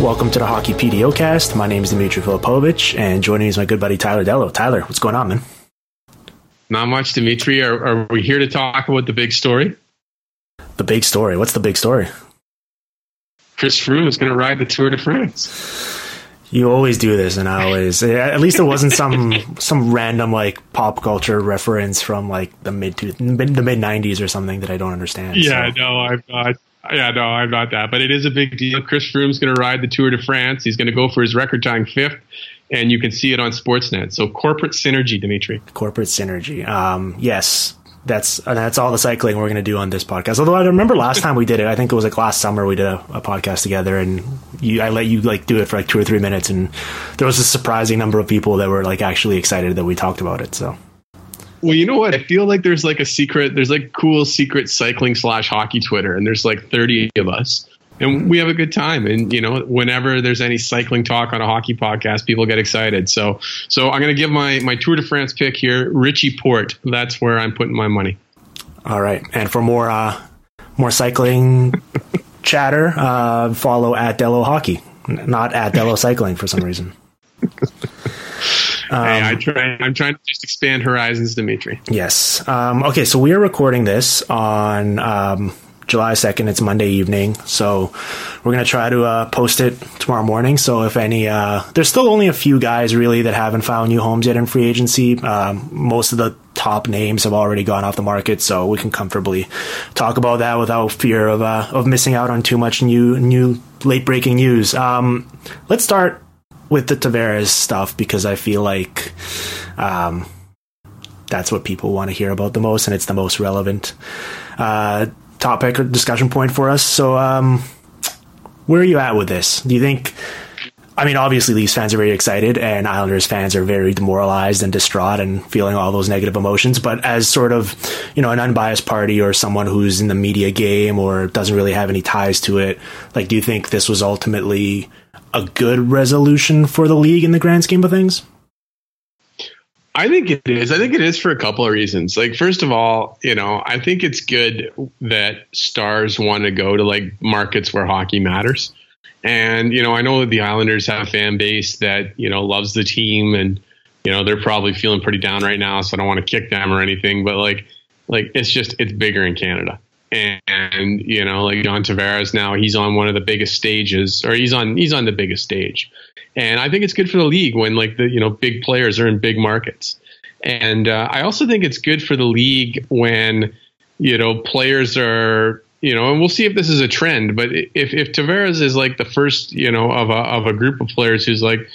Welcome to the Hockey PDO cast. My name is Dmitry Filipovich, and joining me is my good buddy Tyler Dellow. Tyler, what's going on, man? Not much, Dmitry. Are, are we here to talk about the big story? The big story. What's the big story? Chris Froome is going to ride the Tour de France. You always do this, and I always. Eh, at least it wasn't some some random like pop culture reference from like the mid to the mid '90s or something that I don't understand. Yeah, so. no, I'm not. Uh, Yeah, no, I'm not that. But it is a big deal. Chris Froome's going to ride the Tour de France. He's going to go for his record-tying fifth, and you can see it on Sportsnet. So corporate synergy, Dimitri. Corporate synergy. Um, yes, that's that's all the cycling we're going to do on this podcast. Although I remember last time we did it, I think it was like last summer we did a, a, podcast together, and you, I let you like do it for like two or three minutes, and there was a surprising number of people that were like actually excited that we talked about it. So. Well, you know what? I feel like there's like a secret. There's like cool secret cycling slash hockey Twitter, and there's like 30 of us, and we have a good time. And you know, whenever there's any cycling talk on a hockey podcast, people get excited. So, so I'm going to give my my Tour de France pick here, Richie Porte. That's where I'm putting my money. All right, and for more uh, more cycling chatter, uh, follow at Dellow Hockey, not at Dellow Cycling for some reason. Um, hey, I try, I'm trying to just expand horizons, Dimitri. Yes. Um, okay, so we are recording this on um, July 2nd. It's Monday evening. So we're going to try to uh, post it tomorrow morning. So if any, uh, there's still only a few guys really that haven't found new homes yet in free agency. Um, most of the top names have already gone off the market. So we can comfortably talk about that without fear of, uh, of missing out on too much new, new late breaking news. Um, let's start with the Tavares stuff because I feel like um, that's what people want to hear about the most, and it's the most relevant uh, topic or discussion point for us. So, um, where are you at with this? Do you think? I mean, obviously, Leafs fans are very excited, and Islanders fans are very demoralized and distraught and feeling all those negative emotions. But as sort of, you know, an unbiased party or someone who's in the media game or doesn't really have any ties to it, like, do you think this was ultimately a good resolution for the league in the grand scheme of things? I think it is. I think it is for a couple of reasons. Like, first of all, you know, I think it's good that stars want to go to like markets where hockey matters. And, you know, I know that the Islanders have a fan base that, you know, loves the team and, you know, they're probably feeling pretty down right now. So I don't want to kick them or anything, but like, like it's just, it's bigger in Canada. And, and you know, like John Tavares now, he's on one of the biggest stages, or he's on he's on the biggest stage, and I think it's good for the league when like the you know big players are in big markets, and uh, I also think it's good for the league when you know players are you know, and we'll see if this is a trend. But if if Tavares is like the first you know of a of a group of players who's like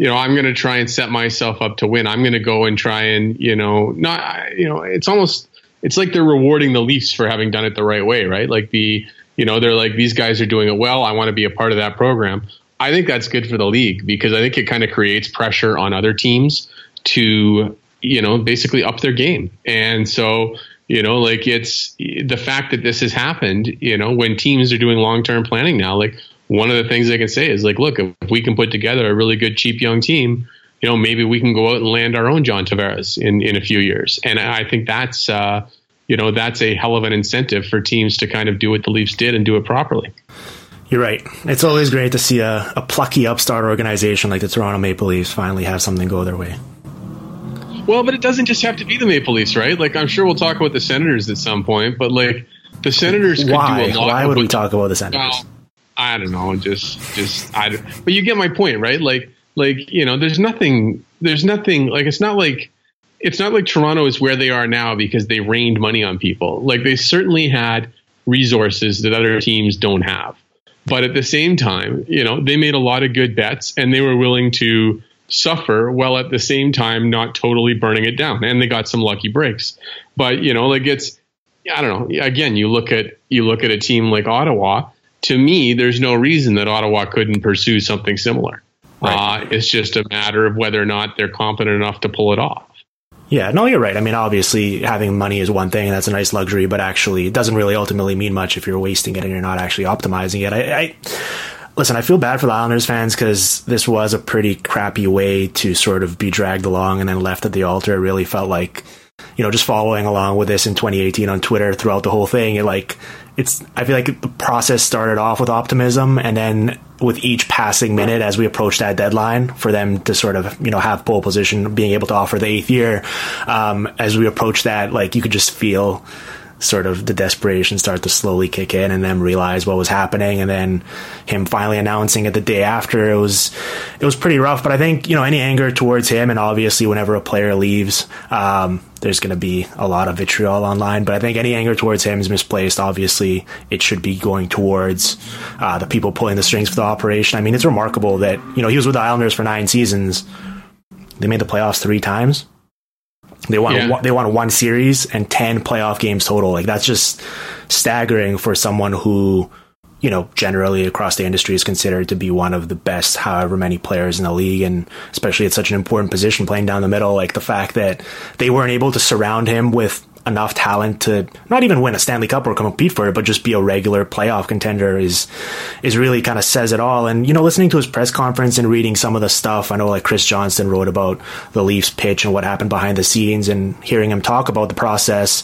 you know, I'm going to try and set myself up to win. I'm going to go and try and, you know, not, you know, it's almost it's like they're rewarding the Leafs for having done it the right way, right? Like the, you know, they're like, these guys are doing it well. I want to be a part of that program. I think that's good for the league because I think it kind of creates pressure on other teams to, you know, basically up their game. And so, you know, like it's the fact that this has happened, you know, when teams are doing long term planning now, like one of the things they can say is like, look, if we can put together a really good, cheap young team, you know, maybe we can go out and land our own John Tavares in, in a few years. And I think that's, uh, you know, that's a hell of an incentive for teams to kind of do what the Leafs did and do it properly. You're right. It's always great to see a, a plucky upstart organization like the Toronto Maple Leafs finally have something go their way. Well, but it doesn't just have to be the Maple Leafs, right? Like, I'm sure we'll talk about the Senators at some point, but like, the Senators could Why? do a lot. Why would we talk about the Senators? Well, I don't know. Just, just, I. But you get my point, right? Like, like you know, there's nothing. There's nothing. Like, it's not like. It's not like Toronto is where they are now because they rained money on people. Like they certainly had resources that other teams don't have. But at the same time, you know, they made a lot of good bets and they were willing to suffer while at the same time not totally burning it down. And they got some lucky breaks. But, you know, like it's I don't know. Again, you look at you look at a team like Ottawa. To me, there's no reason that Ottawa couldn't pursue something similar. Right. Uh, it's just a matter of whether or not they're competent enough to pull it off. Yeah, no, you're right. I mean, obviously, having money is one thing, that's a nice luxury, but actually, it doesn't really ultimately mean much if you're wasting it and you're not actually optimizing it. I, I listen, I feel bad for the Islanders fans because this was a pretty crappy way to sort of be dragged along and then left at the altar. It really felt like, you know, just following along with this in 2018 on Twitter throughout the whole thing. It like, it's, I feel like the process started off with optimism and then with each passing minute as we approach that deadline for them to sort of you know have pole position, being able to offer the eighth year. Um, as we approach that, like you could just feel sort of the desperation start to slowly kick in and then realize what was happening and then him finally announcing it the day after it was it was pretty rough but i think you know any anger towards him and obviously whenever a player leaves um, there's going to be a lot of vitriol online but i think any anger towards him is misplaced obviously it should be going towards uh, the people pulling the strings for the operation i mean it's remarkable that you know he was with the islanders for nine seasons they made the playoffs three times they won yeah. they won one series and 10 playoff games total. Like that's just staggering for someone who, you know, generally across the industry is considered to be one of the best however many players in the league and especially at such an important position playing down the middle like the fact that they weren't able to surround him with enough talent to not even win a Stanley Cup or compete for it, but just be a regular playoff contender is is really kind of says it all. And you know, listening to his press conference and reading some of the stuff, I know like Chris Johnston wrote about the Leafs pitch and what happened behind the scenes, and hearing him talk about the process.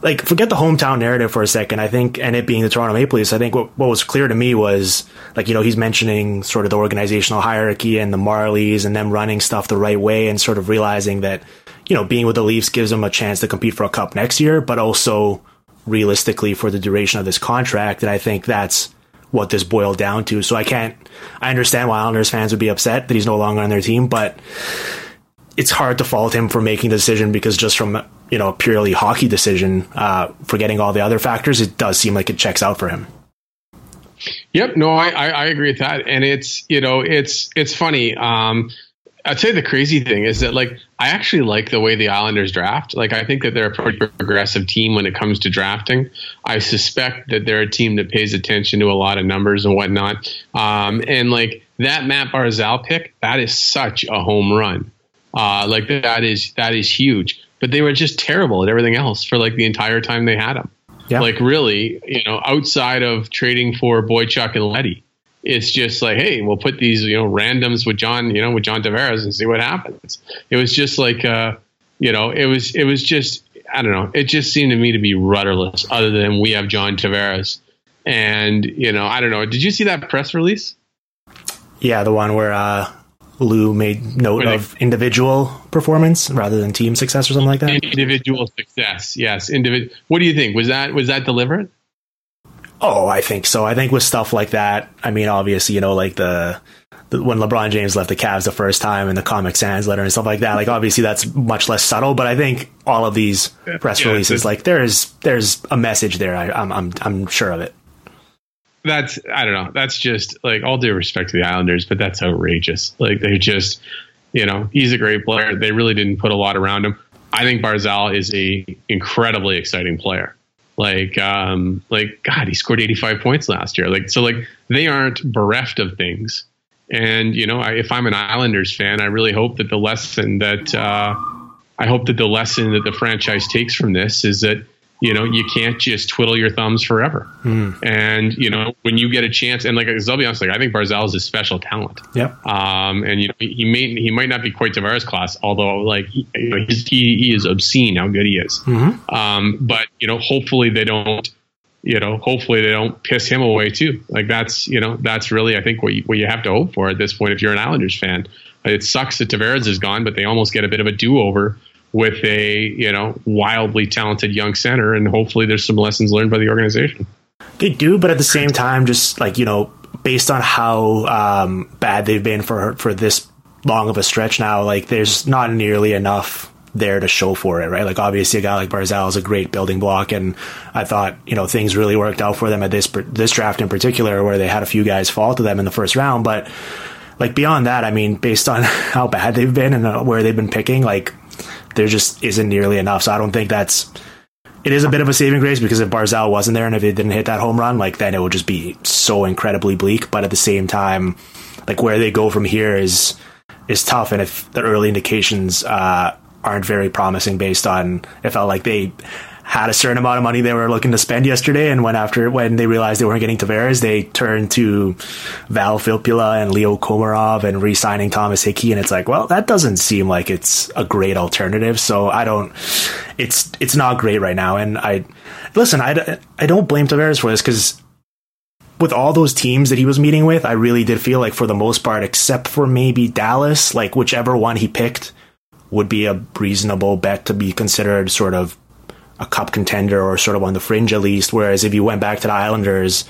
Like, forget the hometown narrative for a second. I think, and it being the Toronto Maple Leafs, I think what, what was clear to me was, like, you know, he's mentioning sort of the organizational hierarchy and the Marlies and them running stuff the right way and sort of realizing that you know, being with the Leafs gives him a chance to compete for a cup next year, but also realistically for the duration of this contract. And I think that's what this boiled down to. So I can't, I understand why Islanders fans would be upset that he's no longer on their team, but it's hard to fault him for making the decision because just from, you know, a purely hockey decision, uh, forgetting all the other factors, it does seem like it checks out for him. Yep. No, I, I, I agree with that. And it's, you know, it's, it's funny. Um, I'd say the crazy thing is that like I actually like the way the Islanders draft. Like I think that they're a pretty progressive team when it comes to drafting. I suspect that they're a team that pays attention to a lot of numbers and whatnot. Um, and like that Matt Barzal pick, that is such a home run. Uh, like that is that is huge. But they were just terrible at everything else for like the entire time they had him. Yeah. Like really, you know, outside of trading for Boychuk and Leddy, it's just like, hey, we'll put these you know randoms with John, you know, with John Tavares and see what happens. It was just like, uh, you know, it was it was just I don't know. It just seemed to me to be rudderless. Other than we have John Tavares, and you know, I don't know. Did you see that press release? Yeah, the one where uh, Lou made note of individual performance rather than team success or something like that. Individual success, yes. Individ- what do you think? Was that was that deliberate? Oh, I think so. I think with stuff like that, I mean, obviously, you know, like the, the, when LeBron James left the Cavs the first time and the Comic Sans letter and stuff like that, like obviously that's much less subtle. But I think all of these press yeah, releases, like there's there's a message there. I, I'm I'm I'm sure of it. That's I don't know. That's just like all due respect to the Islanders, but that's outrageous. Like they just, you know, he's a great player. They really didn't put a lot around him. I think Barzal is a incredibly exciting player. Like, um, like God, he scored 85 points last year. Like, so like they aren't bereft of things. And you know, I, if I'm an Islanders fan, I really hope that the lesson that uh, I hope that the lesson that the franchise takes from this is that you know, you can't just twiddle your thumbs forever. Mm. And you know, when you get a chance, and like I'll be honest, like I think Barzal is a special talent. Yep. Um, and you know, he may he might not be quite Tavares class, although like he, you know, he, he is obscene how good he is. Mm-hmm. Um, but you know, hopefully they don't. You know, hopefully they don't piss him away too. Like that's you know that's really I think what you, what you have to hope for at this point if you're an Islanders fan. It sucks that Tavares is gone, but they almost get a bit of a do over with a you know wildly talented young center, and hopefully there's some lessons learned by the organization. They do, but at the same time, just like you know, based on how um, bad they've been for for this long of a stretch now, like there's not nearly enough there to show for it, right? Like obviously a guy like Barzal is a great building block, and I thought you know things really worked out for them at this this draft in particular, where they had a few guys fall to them in the first round, but like beyond that, I mean, based on how bad they've been and uh, where they've been picking, like there just isn't nearly enough. So I don't think that's. It is a bit of a saving grace because if Barzal wasn't there and if it didn't hit that home run, like then it would just be so incredibly bleak. But at the same time, like where they go from here is is tough. And if the early indications uh, aren't very promising, based on it felt like they had a certain amount of money they were looking to spend yesterday, and when after when they realized they weren't getting Tavares, they turned to Val Filppula and Leo Komarov and re-signing Thomas Hickey, and it's like, well, that doesn't seem like it's a great alternative. So I don't, it's it's not great right now, and I listen, I I don't blame Tavares for this because with all those teams that he was meeting with, I really did feel like for the most part, except for maybe Dallas, like whichever one he picked would be a reasonable bet to be considered sort of a cup contender or sort of on the fringe at least. Whereas if you went back to the Islanders,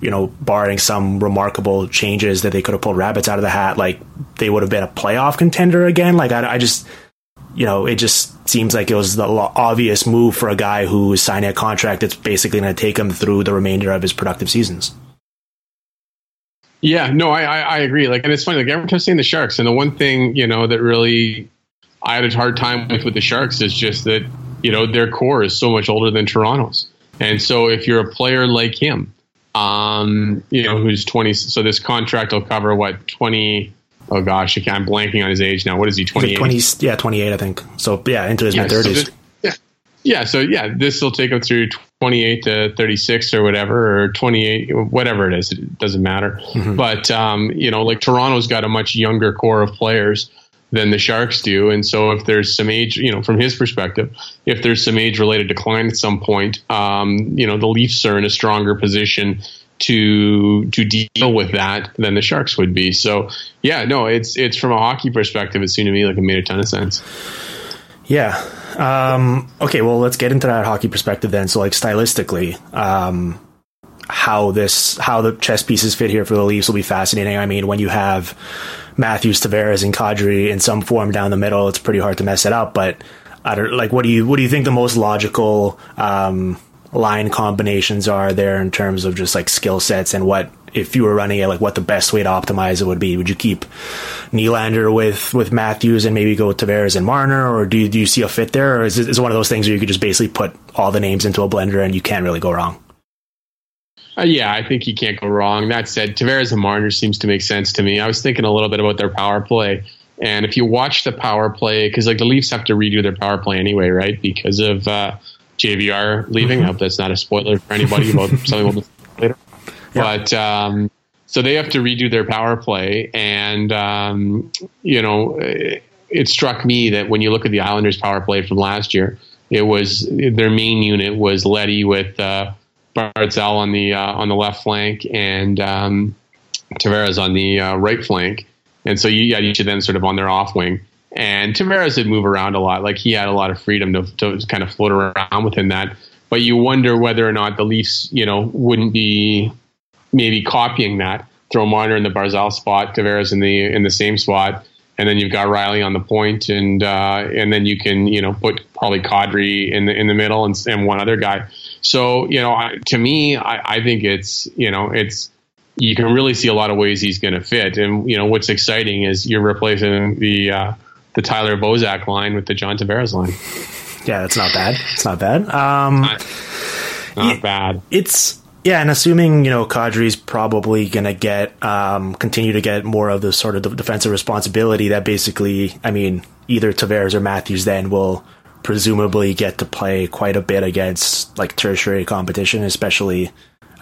you know, barring some remarkable changes that they could have pulled rabbits out of the hat, like they would have been a playoff contender again. Like I, I just, you know, it just seems like it was the obvious move for a guy who is signing a contract that's basically going to take him through the remainder of his productive seasons. Yeah, no, I, I, I agree. Like, and it's funny. Like everyone kept saying the Sharks, and the one thing you know that really I had a hard time with with the Sharks is just that you know their core is so much older than Toronto's, and so if you're a player like him, um, you know who's 20, so this contract will cover what 20. Oh gosh, I'm blanking on his age now. What is he? 28. 20, yeah, 28, I think. So yeah, into his Yeah, mid so 30s. this- yeah, yeah. So yeah, this will take him through 28 to 36 or whatever, or 28, whatever it is. It doesn't matter. But um, you know, like Toronto's got a much younger core of players than the Sharks do, and so if there's some age, you know, from his perspective, if there's some age-related decline at some point, um, you know, the Leafs are in a stronger position to to deal with that than the Sharks would be. So yeah, no, it's it's from a hockey perspective, it seemed to me like it made a ton of sense. Yeah. Um, okay, well, let's get into that hockey perspective then. So, like, stylistically, um, how this, how the chess pieces fit here for the Leafs will be fascinating. I mean, when you have Matthews, Tavares, and Kadri in some form down the middle, it's pretty hard to mess it up. But, I don't, like, what do you, what do you think the most logical, um, line combinations are there in terms of just like skill sets and what if you were running it like what the best way to optimize it would be would you keep Nylander with with Matthews and maybe go with Tavares and Marner or do you, do you see a fit there or is it, is it one of those things where you could just basically put all the names into a blender and you can't really go wrong Uh, yeah, I think you can't go wrong. That said, Tavares and Marner seems to make sense to me. I was thinking a little bit about their power play, and if you watch the power play, because like the Leafs have to redo their power play anyway, right? Because of uh, JVR leaving. I hope that's not a spoiler for anybody about something we'll later. But um, so they have to redo their power play, and um, you know, it, it struck me that when you look at the Islanders' power play from last year, it was their main unit was Leddy with. Uh, Barzal on the uh, on the left flank and um, Tavares on the uh, right flank, and so you had each of them sort of on their off wing. And Tavares would move around a lot, like he had a lot of freedom to, to kind of float around within that. But you wonder whether or not the Leafs, you know, wouldn't be maybe copying that. Throw Marner in the Barzal spot, Tavares in the in the same spot, and then you've got Rielly on the point, and uh, and then you can you know put probably Kadri in the in the middle and, and one other guy. So you know, I, to me, I, I think it's you know it's you can really see a lot of ways he's going to fit, and you know what's exciting is you're replacing the uh, the Tyler Bozak line with the John Tavares line. yeah that's not bad it's not bad um, Not, not bad. it's yeah, and assuming you know Kadri's probably gonna get um, continue to get more of the sort of defensive responsibility that basically, I mean, either Tavares or Matthews then will presumably get to play quite a bit against like tertiary competition, especially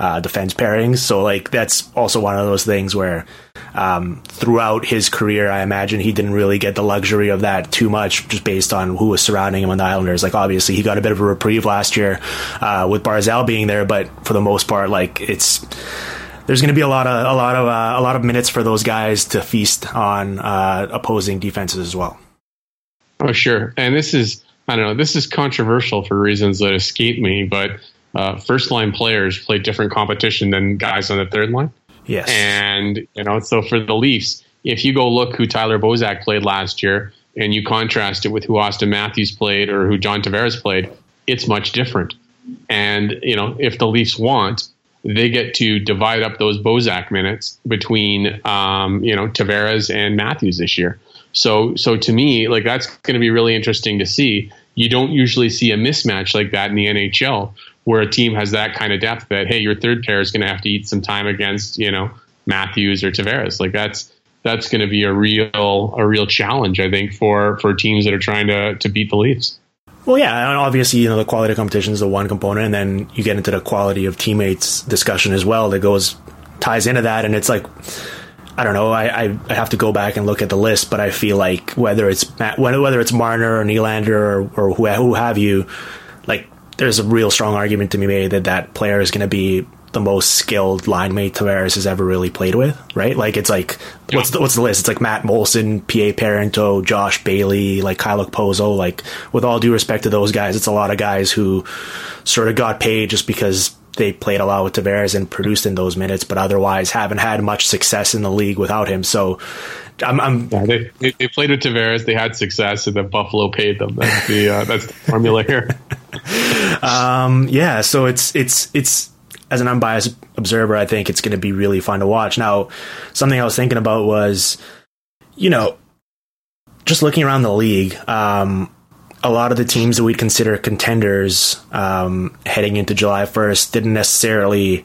uh, defense pairings. So like that's also one of those things where um, throughout his career, I imagine he didn't really get the luxury of that too much, just based on who was surrounding him on the Islanders. Like obviously he got a bit of a reprieve last year uh, with Barzal being there, but for the most part, like it's there's going to be a lot of a lot of uh, a lot of minutes for those guys to feast on uh, opposing defenses as well. Oh sure, and this is I don't know this is controversial for reasons that escape me, but uh, first line players play different competition than guys on the third line. Yes. And, you know, so for the Leafs, if you go look who Tyler Bozak played last year and you contrast it with who Auston Matthews played or who John Tavares played, it's much different. And, you know, if the Leafs want, they get to divide up those Bozak minutes between, um, you know, Tavares and Matthews this year. So, so to me, like that's going to be really interesting to see. You don't usually see a mismatch like that in the NHL where a team has that kind of depth that hey, your third pair is going to have to eat some time against you know Matthews or Tavares. Like that's that's going to be a real a real challenge, I think, for for teams that are trying to to beat the Leafs. Well, yeah, and obviously, you know, the quality of competition is the one component, and then you get into the quality of teammates discussion as well that goes ties into that, and it's like. I don't know. I, I, I have to go back and look at the list, but I feel like whether it's whether it's Marner or Nylander or, or who, who have you, like there's a real strong argument to be made that that player is going to be the most skilled line mate Tavares has ever really played with, right? Like it's like yeah. what's the, what's the list? It's like Matt Moulson, PA Parenteau, Josh Bailey, like Kyle Okposo. Like with all due respect to those guys, it's a lot of guys who sort of got paid just because they played a lot with Tavares and produced in those minutes, but otherwise haven't had much success in the league without him. So I'm, I'm they, they, played with Tavares, they had success, and then Buffalo paid them. That's the uh, that's the formula here. um, yeah, so it's it's it's as an unbiased observer, I think it's going to be really fun to watch. Now, something I was thinking about was, you know, just looking around the league. Um, a lot of the teams that we'd consider contenders um, heading into July 1st didn't necessarily,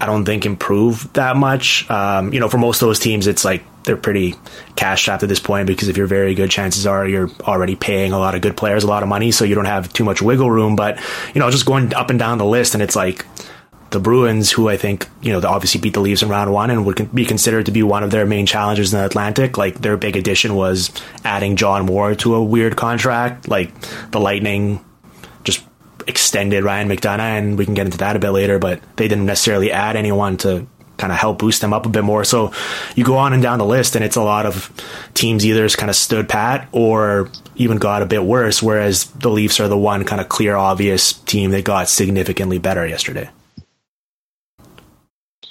I don't think, improve that much. Um, you know, for most of those teams, it's like they're pretty cash strapped at this point because if you're very good, chances are you're already paying a lot of good players a lot of money, so you don't have too much wiggle room. But you know, just going up and down the list, and it's like the Bruins, who I think you know obviously beat the Leafs in round one and would be considered to be one of their main challengers in the Atlantic. Like their big addition was adding John Moore to a weird contract. Like the Lightning just extended Ryan McDonagh, and we can get into that a bit later. But they didn't necessarily add anyone to kind of help boost them up a bit more. So you go on and down the list, and it's a lot of teams either kind of stood pat or even got a bit worse. Whereas the Leafs are the one kind of clear, obvious team that got significantly better yesterday.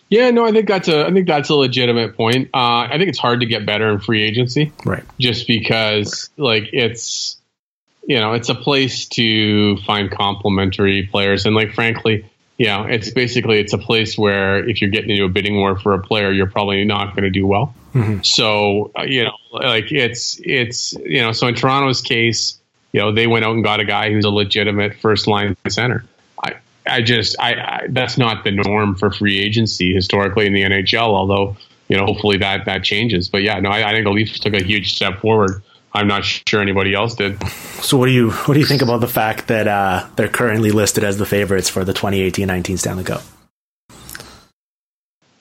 Yeah, no, I think that's a I think that's a legitimate point. Uh, I think it's hard to get better in free agency, right? Just because like it's you know it's a place to find complementary players, and like frankly, you know, it's basically it's a place where if you're getting into a bidding war for a player, you're probably not going to do well. Mm-hmm. So uh, you know, like it's it's you know, so in Toronto's case, you know, they went out and got a guy who's a legitimate first line center. I just I, I that's not the norm for free agency historically in the NHL. Although you know, hopefully that that changes. But yeah, no, I, I think the Leafs took a huge step forward I'm not sure anybody else did. So what do you what do you think about the fact that uh, they're currently listed as the favorites for the 2018-19 Stanley Cup?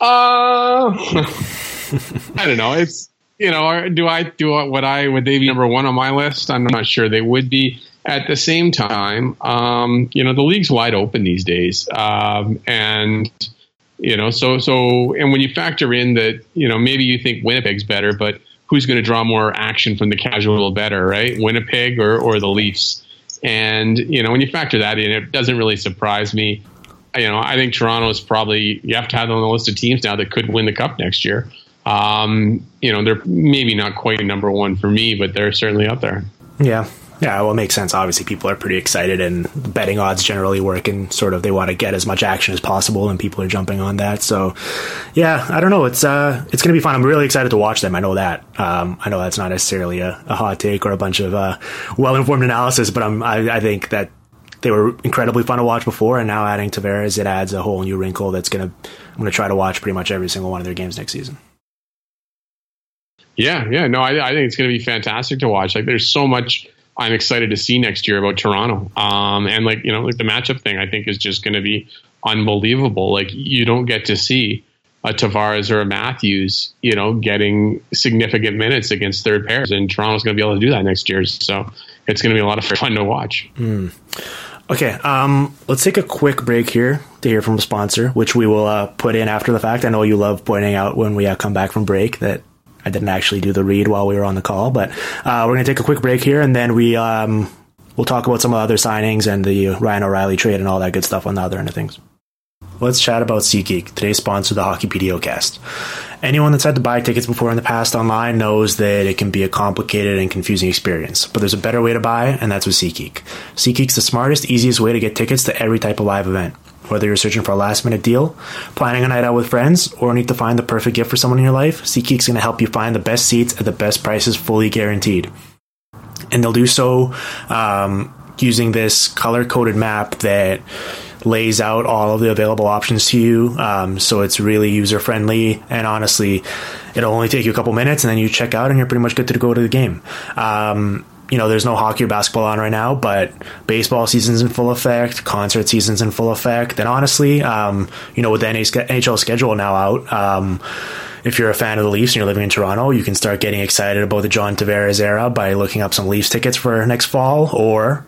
Uh, I don't know. It's you know, do I do what I would they be number one on my list? I'm not sure they would be. At the same time, um, you know, the league's wide open these days, um, and you know, so so, and when you factor in that, you know, maybe you think Winnipeg's better, but who's going to draw more action from the casual better, right? Winnipeg or, or the Leafs. And, you know, when you factor that in, it doesn't really surprise me. You know, I think Toronto is probably, you have to have them on the list of teams now that could win the cup next year. Um, you know, they're maybe not quite number one for me, but they're certainly up there. Yeah. Yeah, well, it makes sense. Obviously, people are pretty excited, and betting odds generally work, and sort of they want to get as much action as possible, and people are jumping on that. So, yeah, I don't know. It's uh, it's going to be fun. I'm really excited to watch them. I know that. Um, I know that's not necessarily a, a hot take or a bunch of uh, well informed analysis, but I'm I, I think that they were incredibly fun to watch before, and now adding Tavares, it adds a whole new wrinkle that's gonna I'm gonna try to watch pretty much every single one of their games next season. Yeah, yeah, no, I, I think it's to be fantastic to watch. Like, there's so much I'm excited to see next year about Toronto. Um, and like you know, like the matchup thing, I think is just going to be unbelievable. Like you don't get to see a Tavares or a Matthews, you know, getting significant minutes against third pairs, and Toronto's going to be able to do that next year. So it's going to be a lot of fun to watch. Mm. Okay, um, let's take a quick break here to hear from a sponsor, which we will uh, put in after the fact. I know you love pointing out when we uh, come back from break that I didn't actually do the read while we were on the call, but uh, we're going to take a quick break here, and then we um, we'll talk about some of the other signings and the Ryan O'Reilly trade and all that good stuff on the other end of things. Let's chat about SeatGeek, today's sponsor the Hockey PDO cast. Anyone that's had to buy tickets before in the past online knows that it can be a complicated and confusing experience, but there's a better way to buy, and that's with SeatGeek. SeatGeek's the smartest, easiest way to get tickets to every type of live event. Whether you're searching for a last minute deal, planning a night out with friends, or need to find the perfect gift for someone in your life, SeatGeek's going to help you find the best seats at the best prices, fully guaranteed. And they'll do so um, using this color coded map that lays out all of the available options to you. Um, so it's really user friendly, and honestly, it'll only take you a couple minutes, and then you check out, and you're pretty much good to go to the game. Um, you know, there's no hockey or basketball on right now, but baseball season's in full effect, concert season's in full effect, and honestly, um, you know, with the NHL schedule now out, um, if you're a fan of the Leafs and you're living in Toronto, you can start getting excited about the John Tavares era by looking up some Leafs tickets for next fall, or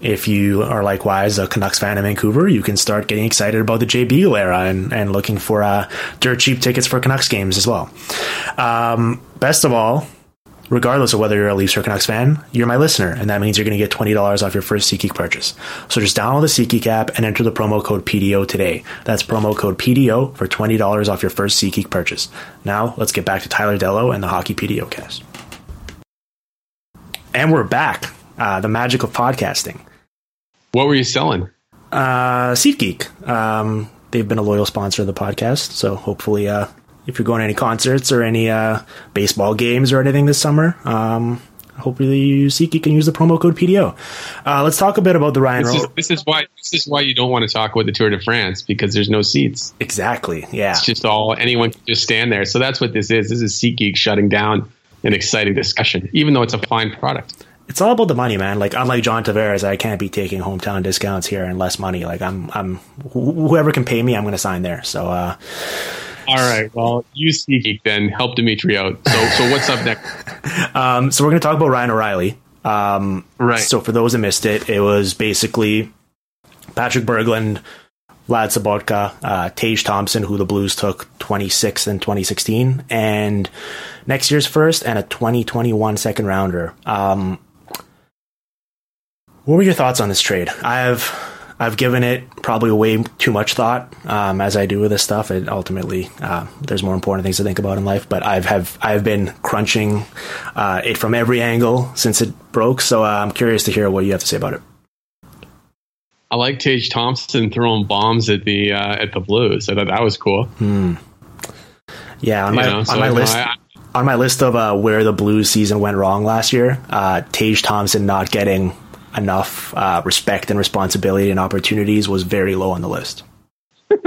if you are likewise a Canucks fan in Vancouver, you can start getting excited about the Jay Beagle era and, and looking for uh, dirt cheap tickets for Canucks games as well. Um, best of all, regardless of whether you're a Leafs or Canucks fan, you're my listener, and that means you're going to get $20 off your first SeatGeek purchase. So just download the SeatGeek app and enter the promo code PDO today. That's promo code PDO for $20 off your first SeatGeek purchase. Now, let's get back to Tyler Dellow and the Hockey PDO cast. And we're back. Uh, the magic of podcasting. What were you selling? Uh, SeatGeek. Um, they've been a loyal sponsor of the podcast, so hopefully, uh, if you're going to any concerts or any uh, baseball games or anything this summer, um, hopefully you SeatGeek can use the promo code PDO. Uh, let's talk a bit about the Ryan. This is, this is, why this is why you don't want to talk about the Tour de France because there's no seats. Exactly. Yeah. It's just all anyone can just stand there. So that's what this is. This is SeatGeek shutting down an exciting discussion, even though it's a fine product it's all about the money, man. Like unlike John Tavares, I can't be taking hometown discounts here and less money. Like I'm, I'm whoever can pay me, I'm going to sign there. So, uh, all right. Well, you SeatGeek then help Dimitri out. So, so what's up next? um, so we're going to talk about Ryan O'Reilly. Um, right. So for those that missed it, it was basically Patrick Berglund, Vlad Sobotka, uh, Tage Thompson, who the Blues took 26th in 2016, and next year's first and a 2021 second rounder. Um, what were your thoughts on this trade? I've I've given it probably way too much thought, um, as I do with this stuff. It ultimately, uh, there's more important things to think about in life. But I've have I've been crunching uh, it from every angle since it broke. So uh, I'm curious to hear what you have to say about it. I like Tage Thompson throwing bombs at the uh, at the Blues. I thought that was cool. Hmm. Yeah, on my, know, on so my list. I, on my list of uh, where the Blues season went wrong last year, uh, Tage Thompson not getting enough uh, respect and responsibility and opportunities was very low on the list.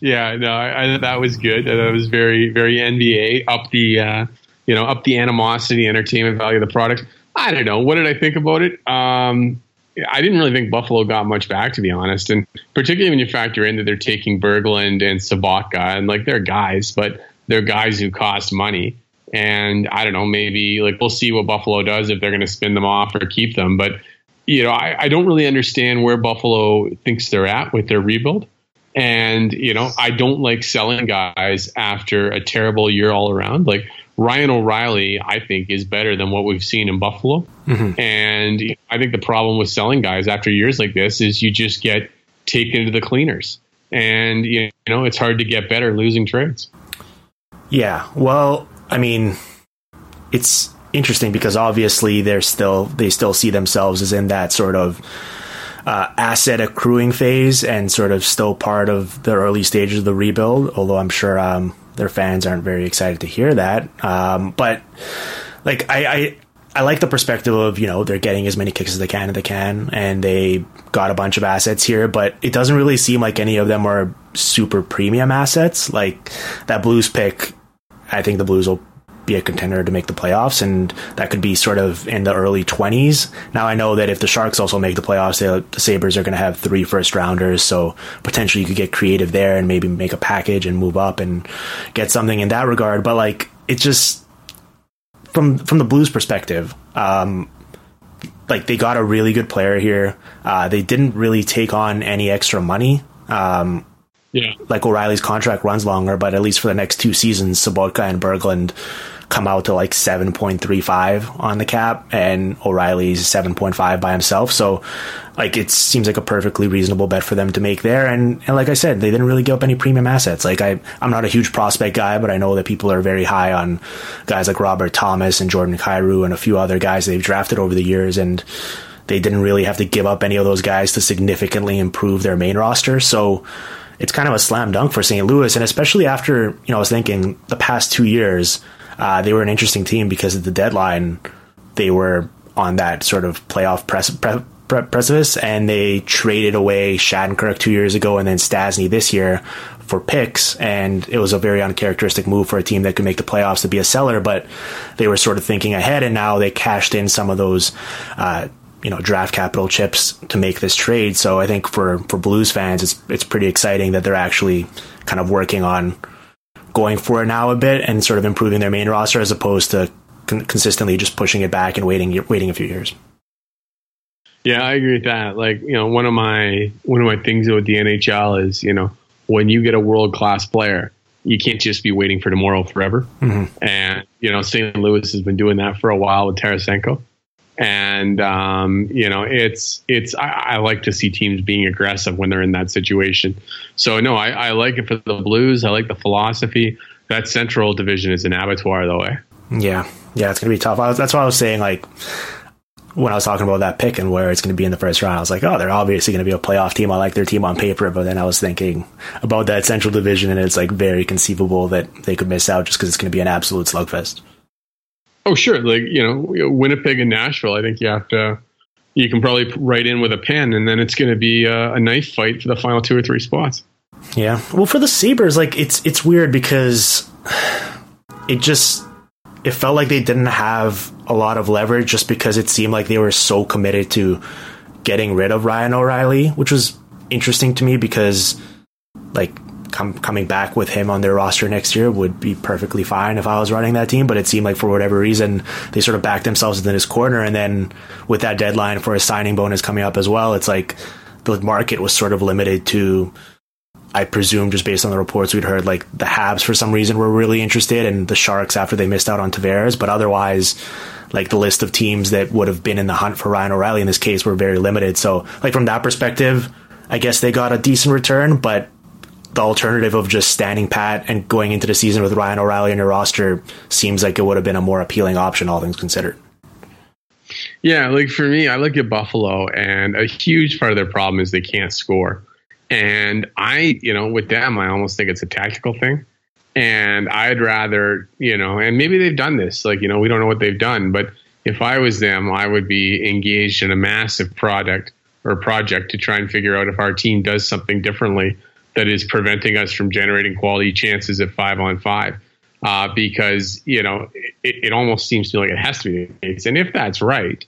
yeah, no, I, I, that was good. That was very, very NBA up the, uh, you know, up the animosity, entertainment value of the product. I don't know. What did I think about it? Um, I didn't really think Buffalo got much back, to be honest. And particularly when you factor in that they're taking Berglund and Sobotka, and like they're guys, but they're guys who cost money. And I don't know, maybe like we'll see what Buffalo does if they're going to spin them off or keep them. But you know, I, I don't really understand where Buffalo thinks they're at with their rebuild. And you know, I don't like selling guys after a terrible year all around. Like Ryan O'Reilly, I think, is better than what we've seen in Buffalo. Mm-hmm. And I think the problem with selling guys after years like this is you just get taken to the cleaners, and you know it's hard to get better losing trades. Yeah, well, I mean, it's interesting because obviously they're still they still see themselves as in that sort of uh, asset accruing phase and sort of still part of the early stages of the rebuild. Although I'm sure um, their fans aren't very excited to hear that. Um, but like I, I I like the perspective of you know they're getting as many kicks as they can and they can, and they got a bunch of assets here, but it doesn't really seem like any of them are super premium assets. Like that Blues pick I think the Blues will be a contender to make the playoffs, and that could be sort of in the early 20s. Now, I know that if the Sharks also make the playoffs, the, Sabres are going to have three first rounders, so potentially you could get creative there and maybe make a package and move up and get something in that regard. But like, it's just from from the Blues perspective, um, like they got a really good player here. Uh, they didn't really take on any extra money. Um, yeah. Like O'Reilly's contract runs longer, but at least for the next two seasons, Sobotka and Berglund come out to like 7.35 on the cap and O'Reilly's 7.5 by himself. So like it seems like a perfectly reasonable bet for them to make there. And, and like I said, they didn't really give up any premium assets. Like I, I'm not a huge prospect guy, but I know that people are very high on guys like Robert Thomas and Jordan Kyrou and a few other guys they've drafted over the years. And they didn't really have to give up any of those guys to significantly improve their main roster. So it's kind of a slam dunk for St. Louis. And especially after, you know, I was thinking the past two years, uh, they were an interesting team because at the deadline, they were on that sort of playoff press, pre- pre- precipice, and they traded away Shattenkirk two years ago and then Stastny this year for picks, and it was a very uncharacteristic move for a team that could make the playoffs to be a seller. But they were sort of thinking ahead, and now they cashed in some of those. Uh, you know, draft capital chips to make this trade. So I think for, for Blues fans, it's it's pretty exciting that they're actually kind of working on going for it now a bit and sort of improving their main roster as opposed to con- consistently just pushing it back and waiting waiting a few years. Yeah, I agree with that. Like, you know, one of my one of my things with the NHL is, you know, when you get a world class player, you can't just be waiting for tomorrow forever. Mm-hmm. And you know, St. Louis has been doing that for a while with Tarasenko. And um, you know, it's it's I, I, like to see teams being aggressive when they're in that situation. So no, I, I like it for the Blues. I like the philosophy. That Central Division is an abattoir, though. Eh? Yeah, yeah, it's gonna be tough. Was, that's what I was saying like when I was talking about that pick and where it's going to be in the first round, I was like, oh, they're obviously going to be a playoff team. I like their team on paper, but then I was thinking about that Central Division, and it's like very conceivable that they could miss out just because it's going to be an absolute slugfest. Oh, sure. Like, you know, Winnipeg and Nashville, I think you have to, you can probably write in with a pen and then it's going to be a, a knife fight for the final two or three spots. Yeah. Well, for the Sabres, like, it's, it's weird because it just, it felt like they didn't have a lot of leverage just because it seemed like they were so committed to getting rid of Ryan O'Reilly, which was interesting to me because, like, com- coming back with him on their roster next year would be perfectly fine if I was running that team. But it seemed like for whatever reason they sort of backed themselves in his corner, and then with that deadline for a signing bonus coming up as well, it's like the market was sort of limited to. I presume just based on the reports we'd heard, like the Habs for some reason were really interested, and the Sharks after they missed out on Tavares. But otherwise, like the list of teams that would have been in the hunt for Ryan O'Reilly in this case were very limited. So, like from that perspective, I guess they got a decent return, but the alternative of just standing pat and going into the season with Ryan O'Reilly on your roster seems like it would have been a more appealing option, all things considered. Yeah, like for me, I look at Buffalo, and a huge part of their problem is they can't score. And I, you know, with them, I almost think it's a tactical thing. And I'd rather, you know, and maybe they've done this, like, you know, we don't know what they've done, but if I was them, I would be engaged in a massive product or project to try and figure out if our team does something differently that is preventing us from generating quality chances at five on five. Uh, because you know it, it, almost seems to me like it has to be the case, and if that's right,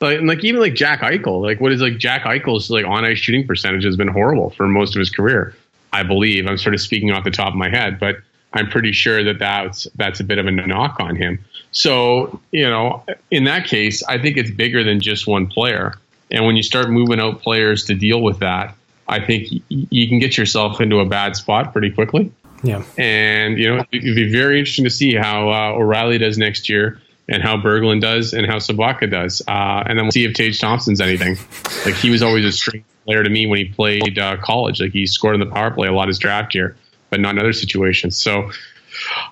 like, like even like Jack Eichel, like what is like Jack Eichel's like on ice shooting percentage has been horrible for most of his career. I believe I'm sort of speaking off the top of my head, but I'm pretty sure that that's that's a bit of a knock on him. So you know, in that case, I think it's bigger than just one player. And when you start moving out players to deal with that, I think you can get yourself into a bad spot pretty quickly. Yeah. And, you know, it'd be very interesting to see how uh, O'Reilly does next year and how Berglund does and how Sobotka does. Uh, and then we'll see if Tage Thompson's anything. Like, he was always a strange player to me when he played uh, college. Like, he scored in the power play a lot his draft year, but not in other situations. So,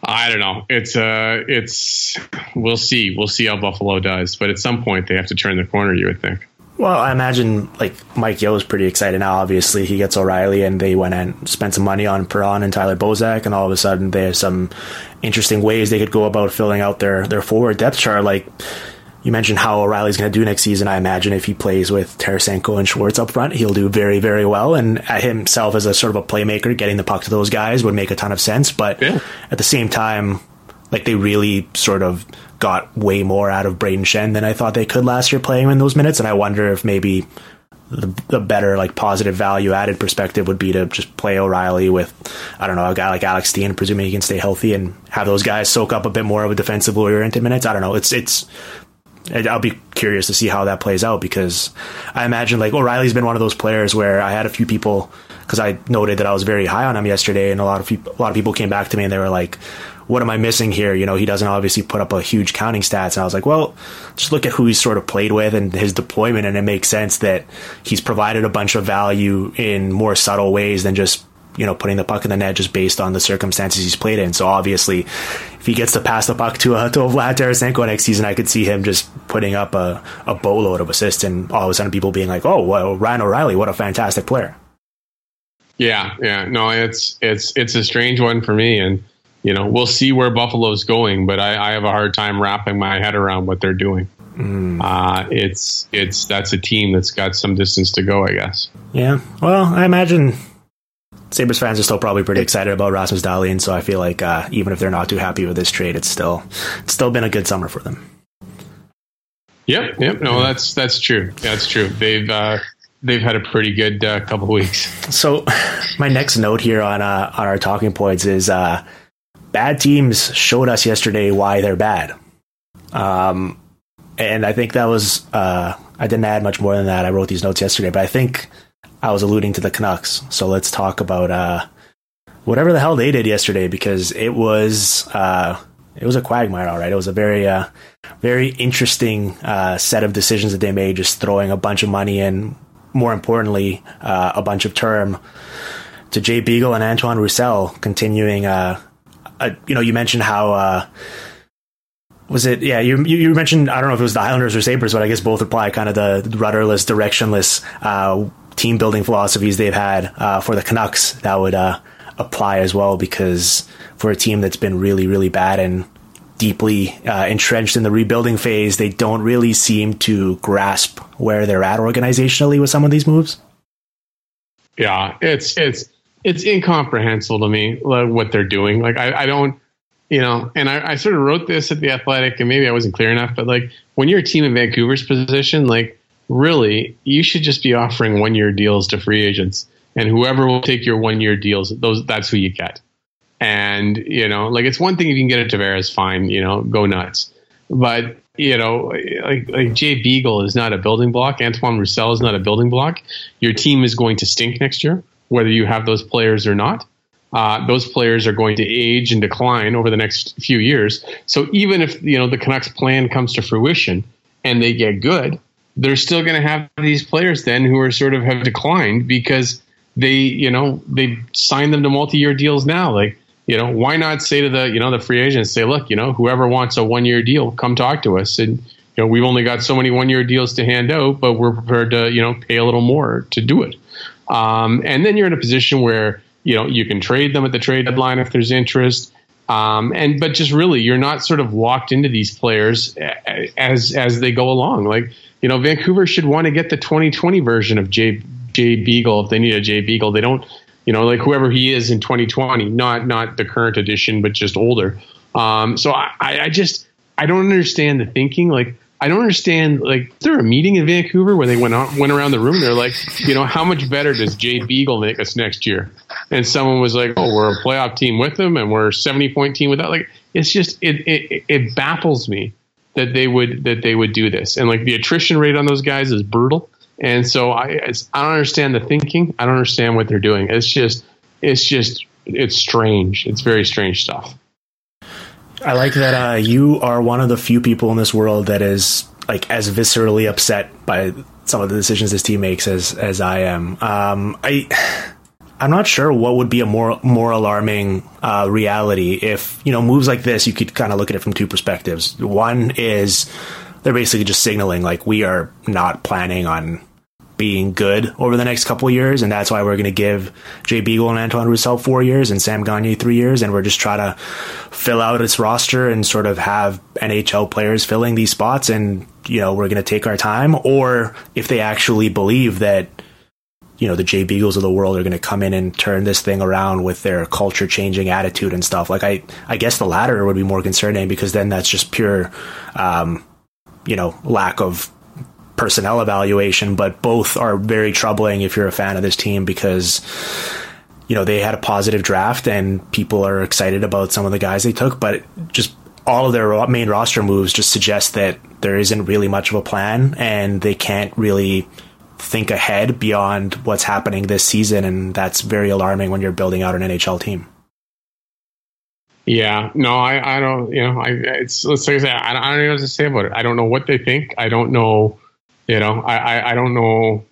I don't know. It's uh, it's we'll see. We'll see how Buffalo does, but at some point they have to turn the corner. You would think. Well, I imagine like Mike Yeo is pretty excited now. Obviously, he gets O'Reilly, and they went and spent some money on Perron and Tyler Bozak, and all of a sudden they have some interesting ways they could go about filling out their their forward depth chart. Like you mentioned, how O'Reilly's going to do next season. I imagine if he plays with Tarasenko and Schwartz up front, he'll do very very well. And uh, himself as a sort of a playmaker, getting the puck to those guys would make a ton of sense. But yeah. at the same time, like they really sort of got way more out of Brayden Schenn than I thought they could last year playing in those minutes. And I wonder if maybe the, the better like positive value added perspective would be to just play O'Reilly with I don't know a guy like Alex Steen, presuming he can stay healthy and have those guys soak up a bit more of a defensively oriented minutes. I don't know. It's it's I'll be curious to see how that plays out because I imagine like O'Reilly's been one of those players where I had a few people because I noted that I was very high on him yesterday, and a lot of people, a lot of people came back to me and they were like, "What am I missing here?" You know, he doesn't obviously put up a huge counting stats, and I was like, "Well, just look at who he's sort of played with and his deployment, and it makes sense that he's provided a bunch of value in more subtle ways than just." You know, putting the puck in the net just based on the circumstances he's played in. So obviously, if he gets to pass the puck to a to a Vlad Tarasenko next season, I could see him just putting up a, a boatload of assists, and all of a sudden people being like, "Oh, well, Ryan O'Reilly, what a fantastic player!" Yeah, yeah. No, it's it's it's a strange one for me, and you know we'll see where Buffalo's going, but I, I have a hard time wrapping my head around what they're doing. Mm. Uh, it's it's that's a team that's got some distance to go, I guess. Yeah. Well, I imagine Sabres fans are still probably pretty excited about Rasmus Dahlin, so I feel like uh, even if they're not too happy with this trade, it's still it's still been a good summer for them. Yep, yep. No, that's that's true. That's true. They've uh, they've had a pretty good uh, couple weeks. So, my next note here on uh, on our talking points is uh, bad teams showed us yesterday why they're bad. Um, and I think that was uh, I didn't add much more than that. I wrote these notes yesterday, but I think I was alluding to the Canucks. So let's talk about uh, whatever the hell they did yesterday because it was uh, it was a quagmire. All right, it was a very uh, very interesting uh, set of decisions that they made, just throwing a bunch of money in more importantly, uh, a bunch of term to Jay Beagle and Antoine Roussel, continuing. Uh, you know, you mentioned how was it? Yeah, you you mentioned I don't know if it was the Islanders or Sabres, but I guess both apply kind of the rudderless, directionless uh, team building philosophies they've had uh, for the Canucks that would apply as well. Because for a team that's been really really bad and deeply uh, entrenched in the rebuilding phase, they don't really seem to grasp where they're at organizationally with some of these moves. Yeah, it's it's it's incomprehensible to me like, what they're doing. Like I, I don't, you know, and I, I sort of wrote this at the Athletic, and maybe I wasn't clear enough, but like when you're a team in Vancouver's position, like really, you should just be offering one year deals to free agents, and whoever will take your one year deals, those that's who you get. And, you know, like it's one thing if you can get a Tavares, fine, you know, go nuts. But, you know, like, like Jay Beagle is not a building block. Antoine Roussel is not a building block. Your team is going to stink next year, whether you have those players or not. Uh, those players are going to age and decline over the next few years. So even if, you know, the Canucks plan comes to fruition and they get good, they're still going to have these players then who are sort of have declined because they, you know, they signed them to multi-year deals now. Like you know, why not say to the, you know, the free agents, say, look, you know, whoever wants a one year deal, come talk to us. And, you know, we've only got so many one year deals to hand out, but we're prepared to, you know, pay a little more to do it. Um, and then you're in a position where, you know, you can trade them at the trade deadline if there's interest. Um, and but just really, you're not sort of locked into these players as as they go along. Like you know, Vancouver should want to get the 2020 version of Jay Jay Beagle if they need a Jay Beagle. They don't you know, like whoever he is in 2020, not not the current edition, but just older. Um, so I, I just I don't understand the thinking. Like I don't understand. Like there a meeting in Vancouver where they went went around the room. They're like, you know, how much better does Jay Beagle make us next year? And someone was like, oh, we're a playoff team with him, and we're a 70 point team without. Like it's just it it, it baffles me that they would that they would do this. And like the attrition rate on those guys is brutal. And so I, I don't understand the thinking. I don't understand what they're doing. It's just, it's just, it's strange. It's very strange stuff. I like that uh, you are one of the few people in this world that is like as viscerally upset by some of the decisions this team makes as as I am. Um, I I'm not sure what would be a more more alarming uh, reality if you know moves like this. You could kind of look at it from two perspectives. One is they're basically just signaling like we are not planning on being good over the next couple years, and that's why we're going to give Jay Beagle and Antoine Roussel four years and Sam Gagner three years, and we're just trying to fill out its roster and sort of have NHL players filling these spots, and you know we're going to take our time. Or if they actually believe that you know the Jay Beagles of the world are going to come in and turn this thing around with their culture changing attitude and stuff. Like I, I guess the latter would be more concerning because then that's just pure, um, you know, lack of personnel evaluation. But both are very troubling if you're a fan of this team because you know they had a positive draft and people are excited about some of the guys they took, but just all of their main roster moves just suggest that there isn't really much of a plan and they can't really think ahead beyond what's happening this season, and that's very alarming when you're building out an NHL team. Yeah, no, I, I don't, you know, I, it's, let's say, I don't, I don't know what to say about it. I don't know what they think. I don't know, you know, I, I, I don't know.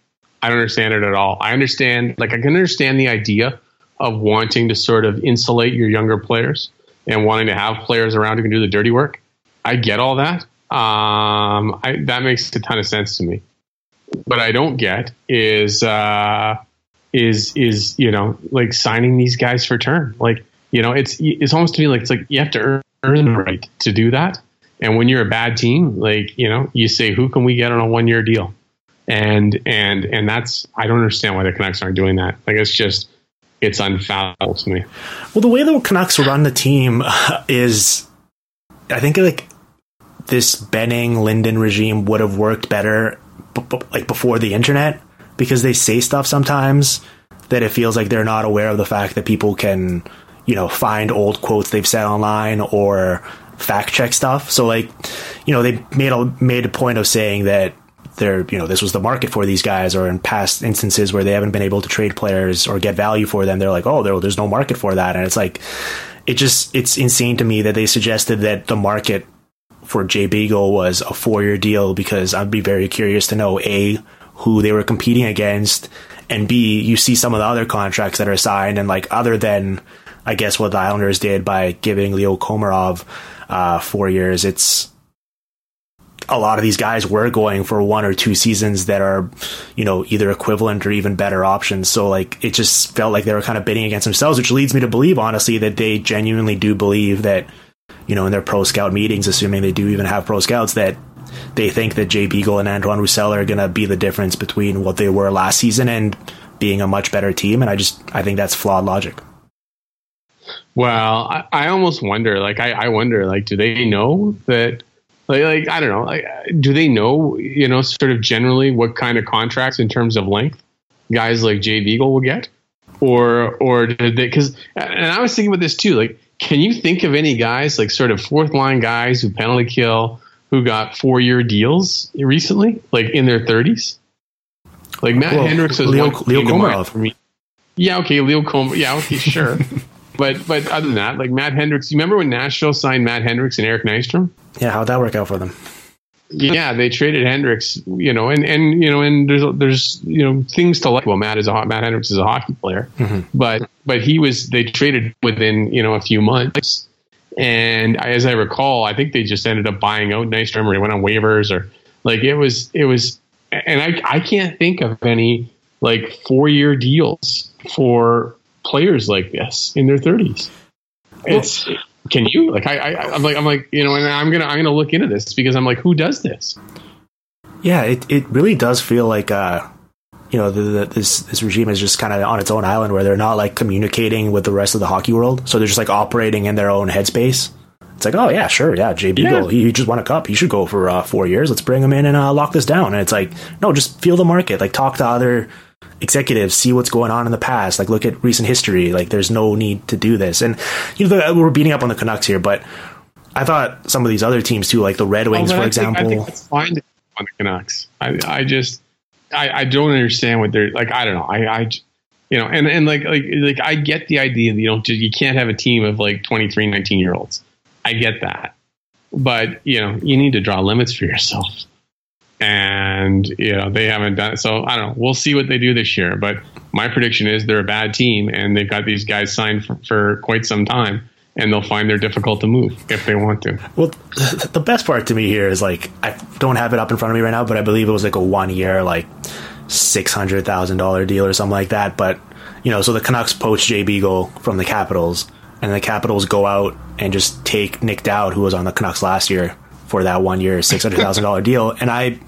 I don't understand it at all. I understand, like, I can understand the idea of wanting to sort of insulate your younger players and wanting to have players around who can do the dirty work. I get all that. Um, I, that makes a ton of sense to me what I don't get is uh, is is you know like signing these guys for term. Like you know, it's it's almost to me like it's like you have to earn, earn the right to do that. And when you're a bad team, like you know, you say, "Who can we get on a one year deal?" And and and that's I don't understand why the Canucks aren't doing that. Like it's just it's unfathomable to me. Well, the way the Canucks run the team is, I think like this Benning Linden regime would have worked better like before the internet because they say stuff sometimes that it feels like they're not aware of the fact that people can, you know, find old quotes they've said online or fact check stuff. So like, you know, they made a made a point of saying that they're, you know, this was the market for these guys, or in past instances where they haven't been able to trade players or get value for them, they're like, oh, there, there's no market for that, and it's like, it just it's insane to me that they suggested that the market for Jay Beagle was a four year deal because I'd be very curious to know A, who they were competing against, and B, you see some of the other contracts that are signed, and like other than, I guess, what the Islanders did by giving Leo Komarov uh, four years, it's a lot of these guys were going for one or two seasons that are, you know, either equivalent or even better options. So like it just felt like they were kind of bidding against themselves, which leads me to believe honestly that they genuinely do believe that you know, in their pro scout meetings, assuming they do even have pro scouts, that they think that Jay Beagle and Antoine Roussel are going to be the difference between what they were last season and being a much better team. And I just, I think that's flawed logic. Well, I, I almost wonder, like, I, I wonder, like, do they know that, like, like, I don't know, like, do they know, you know, sort of generally what kind of contracts in terms of length guys like Jay Beagle will get? Or, or did they, cause, and I was thinking about this too, like, can you think of any guys like sort of fourth line guys who penalty kill who got four year deals recently, like in their thirties? Like Matt well, Hendricks is Leo, one Leo Komarov for me. Yeah, okay, Leo Komarov. Yeah, okay, sure. but but other than that, like Matt Hendricks, you remember when Nashville signed Matt Hendricks and Eric Nystrom? Yeah, how'd that work out for them? Yeah, they traded Hendricks, you know, and, and you know, and there's there's you know things to like. Well, Matt is a Matt Hendricks is a hockey player, mm-hmm. but but he was they traded within you know a few months, and as I recall, I think they just ended up buying out Nystrom or he went on waivers or like it was it was, and I I can't think of any like four year deals for players like this in their thirties. It's well, can you like I, I am like I'm like you know and I'm gonna I'm gonna look into this because I'm like who does this? Yeah, it it really does feel like uh you know the, the, this this regime is just kind of on its own island where they're not like communicating with the rest of the hockey world, so they're just like operating in their own headspace. It's like, oh yeah, sure, yeah, Jay Beagle, yeah. he, he, just won a cup. He should go for uh, four years. Let's bring him in and uh, lock this down. And it's like, no, just feel the market. Like talk to other executives, see what's going on in the past, like look at recent history. Like there's no need to do this. And you know, we're beating up on the Canucks here, but I thought some of these other teams too, like the Red Wings, oh, for I example. Think, I think that's fine on the Canucks. I, I just, I, I don't understand what they're like. I don't know. I, I, you know, and, and like, like, like I get the idea that you don't, you can't have a team of like 23, 19 year olds. I get that. But, you know, you need to draw limits for yourself and you know they haven't done it. So I don't know. We'll see what they do this year. But my prediction is they're a bad team, and they've got these guys signed for, for quite some time, and they'll find they're difficult to move if they want to. Well, the best part to me here is like I don't have it up in front of me right now, but I believe it was like a one year like six hundred thousand dollar deal or something like that. But you know, so the Canucks poach Jay Beagle from the Capitals, and the Capitals go out and just take Nic Dowd, who was on the Canucks last year, for that one year six hundred thousand dollar deal, and I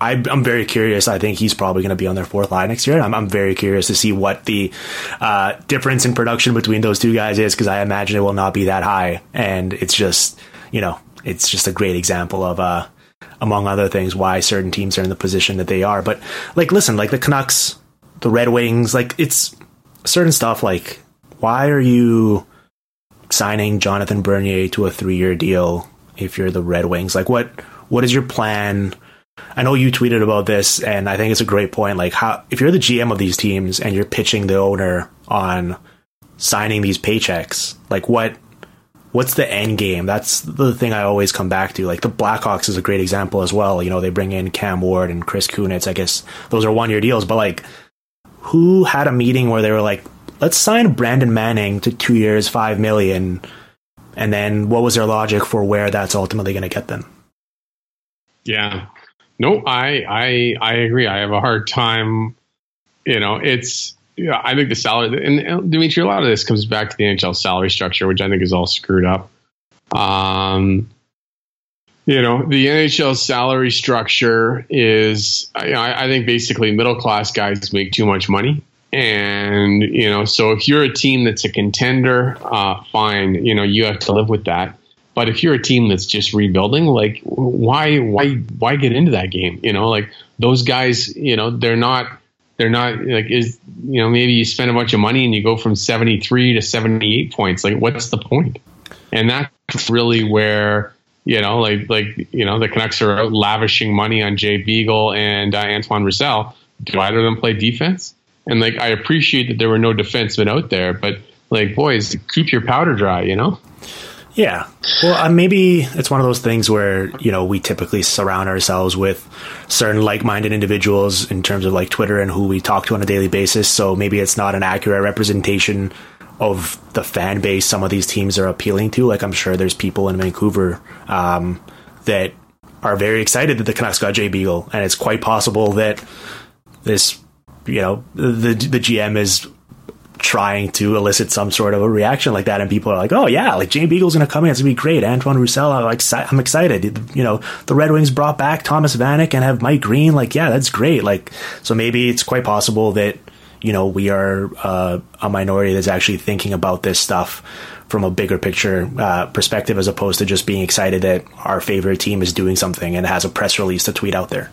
I, am very curious. I think he's probably going to be on their fourth line next year. I'm, I'm very curious to see what the uh, difference in production between those two guys is because I imagine it will not be that high. And it's just, you know, it's just a great example of, uh, among other things, why certain teams are in the position that they are. But like, listen, like the Canucks, the Red Wings, like it's certain stuff. Like, why are you signing Jonathan Bernier to a three year deal if you're the Red Wings? Like, what what is your plan? I know you tweeted about this, and I think it's a great point. Like, how if you're the GM of these teams and you're pitching the owner on signing these paychecks, like what what's the end game? That's the thing I always come back to. Like the Blackhawks is a great example as well. You know, they bring in Cam Ward and Chris Kunitz. I guess those are one year deals, but like, who had a meeting where they were like, let's sign Brandon Manning to two years, five million, and then what was their logic for where that's ultimately going to get them? Yeah, no, I I I agree. I have a hard time. You know, it's yeah. I think the salary and Dimitri. A lot of this comes back to the NHL salary structure, which I think is all screwed up. Um, you know, the NHL salary structure is, I, I think basically middle class guys make too much money. And, you know, so if you're a team that's a contender, uh, fine, you know, you have to live with that. But if you're a team that's just rebuilding, like why why why get into that game? You know, like those guys, you know, they're not they're not like is you know maybe you spend a bunch of money and you go from 73 to 78 points. Like what's the point? And that's really where you know like like you know the Canucks are lavishing money on Jay Beagle and uh, Antoine Roussel. Do either of them play defense? And like I appreciate that there were no defensemen out there, but like boys, keep your powder dry. You know. Yeah. Well, uh, maybe it's one of those things where, you know, we typically surround ourselves with certain like minded individuals in terms of like Twitter and who we talk to on a daily basis. So maybe it's not an accurate representation of the fan base some of these teams are appealing to. Like, I'm sure there's people in Vancouver um, that are very excited that the Canucks got Jay Beagle. And it's quite possible that this, you know, the, the GM is trying to elicit some sort of a reaction like that, and people are like, "Oh yeah, like Jay Beagle's going to come in, it's going to be great." Antoine Roussel, I'm, like, I'm excited. You know, the Red Wings brought back Thomas Vanek and have Mike Green. Like, yeah, that's great. Like, so maybe it's quite possible that you know we are uh, a minority that's actually thinking about this stuff from a bigger picture uh, perspective, as opposed to just being excited that our favorite team is doing something and has a press release to tweet out there.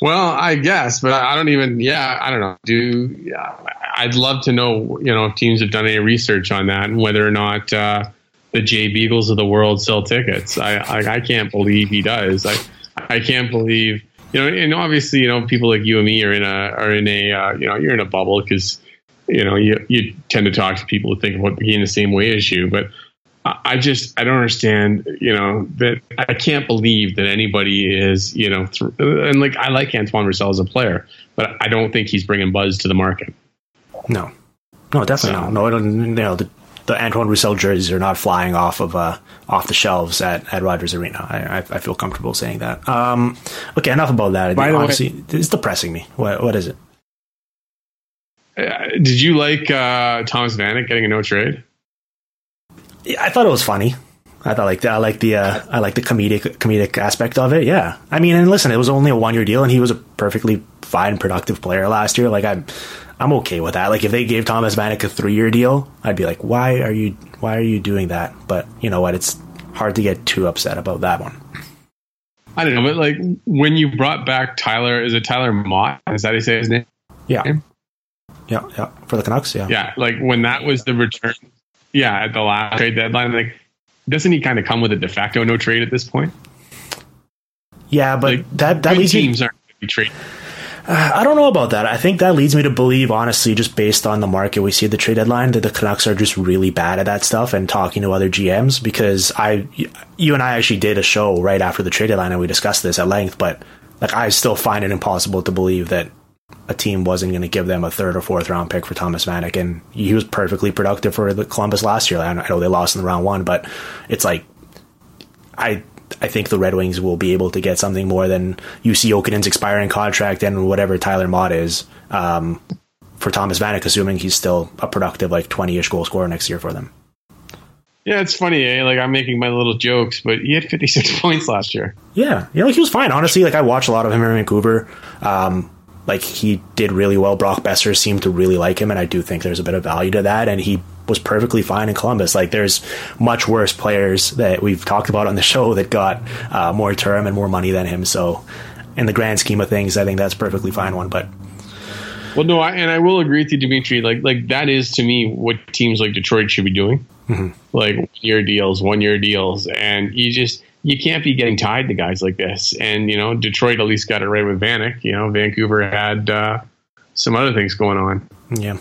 Well, I guess, but I don't even. Yeah, I don't know. Do yeah, I'd love to know. You know, if teams have done any research on that and whether or not uh, the Jay Beagles of the world sell tickets. I, I, I can't believe he does. I I can't believe you know. And obviously, you know, people like you and me are in a are in a uh, you know you're in a bubble because you know you you tend to talk to people who think about the game the same way as you, but I just I don't understand. You know that I can't believe that anybody is you know th- and like I like Antoine Roussel as a player, but I don't think he's bringing buzz to the market. No, no, definitely so. no. No, you know the, the Antoine Roussel jerseys are not flying off of uh, off the shelves at, at Rogers Arena. I, I, I feel comfortable saying that. Um, okay, enough about that. By Honestly, way, it's depressing me. What what is it? Uh, did you like uh, Thomas Vanek getting a no trade? I thought it was funny. I thought like I like the uh, I like the comedic comedic aspect of it. Yeah, I mean, and listen, it was only a one year deal, and he was a perfectly fine, productive player last year. Like I'm, I'm okay with that. Like if they gave Thomas Vanek a three year deal, I'd be like, why are you why are you doing that? But you know what? It's hard to get too upset about that one. I don't know, but like when you brought back Tyler, is it Tyler Motte? Is that how you say his name? Yeah. Yeah, yeah. For the Canucks, yeah. Yeah, like when that was the return yeah, at the last trade deadline, like doesn't he kind of come with a de facto no trade at this point? Yeah, but like, that that leads teams me, aren't going to be trading. Uh, I don't know about that. I think that leads me to believe, honestly, just based on the market we see at the trade deadline, that the Canucks are just really bad at that stuff and talking to other GMs. Because I, you and I actually did a show right after the trade deadline and we discussed this at length. But like, I still find it impossible to believe that a team wasn't going to give them a third or fourth round pick for Thomas Vanek, and he was perfectly productive for the Columbus last year. I know they lost in the round one, but it's like I I think the Red Wings will be able to get something more than Jussi Jokinen's expiring contract and whatever Tyler Motte is um, for Thomas Vanek, assuming he's still a productive like twenty ish goal scorer next year for them. Yeah, it's funny, eh? Like I'm making my little jokes, but he had 56 points last year. Yeah, yeah, like he was fine. Honestly, like I watched a lot of him in Vancouver. Um, like he did really well. Brock Boeser seemed to really like him, and I do think there's a bit of value to that. And he was perfectly fine in Columbus. Like there's much worse players that we've talked about on the show that got uh, more term and more money than him. So, in the grand scheme of things, I think that's perfectly fine one. But well, no, I, and I will agree with you, Dimitri. Like, like that is to me what teams like Detroit should be doing. Mm-hmm. Like one year deals, one year deals, and you just you can't be getting tied to guys like this. And you know, Detroit at least got it right with Vanek. You know, Vancouver had uh, some other things going on. Yeah.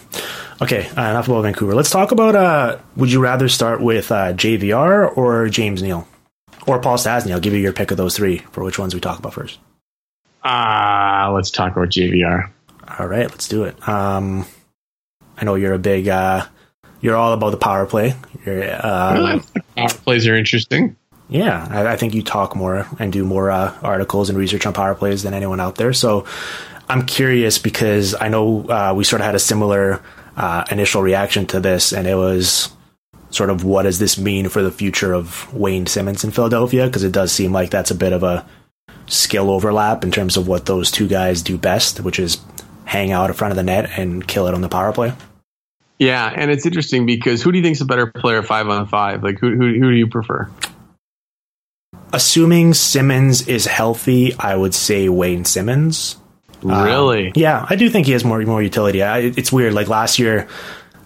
Okay, uh, enough about Vancouver. Let's talk about. Uh, would you rather start with uh, JVR or James Neal or Paul Stastny? I'll give you your pick of those three for which ones we talk about first. Ah, let's talk about JVR. All right, let's do it. Um, I know you're a big, uh, you're all about the power play. You're, uh, power plays are interesting. Yeah, I, I, think you talk more and do more uh, articles and research on power plays than anyone out there. So I'm curious because I know uh, we sort of had a similar uh, initial reaction to this, and it was sort of what does this mean for the future of Wayne Simmonds in Philadelphia? Because it does seem like that's a bit of a skill overlap in terms of what those two guys do best, which is hang out in front of the net and kill it on the power play. Yeah, and it's interesting because who do you think is a better player five on five? Like who who, who do you prefer? Assuming Simmonds is healthy, I would say Wayne Simmonds. Really? Um, yeah, I do think he has more more utility. I, it's weird. Like last year,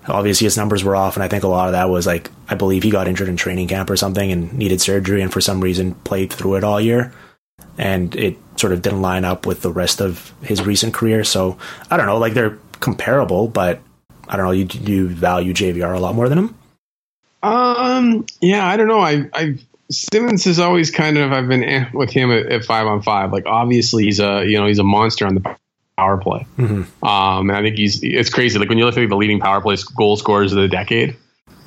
obviously his numbers were off, and I think a lot of that was like I believe he got injured in training camp or something and needed surgery, and for some reason played through it all year and it sort of didn't line up with the rest of his recent career. So I don't know, like they're comparable, but I don't know. You you value JVR a lot more than him? Um, yeah, I don't know. I I Simmonds is always kind of I've been eh with him at, at, five on five. Like obviously he's a you know he's a monster on the power play. Mm-hmm. Um, and I think he's it's crazy. Like when you look at the leading power play goal scorers of the decade,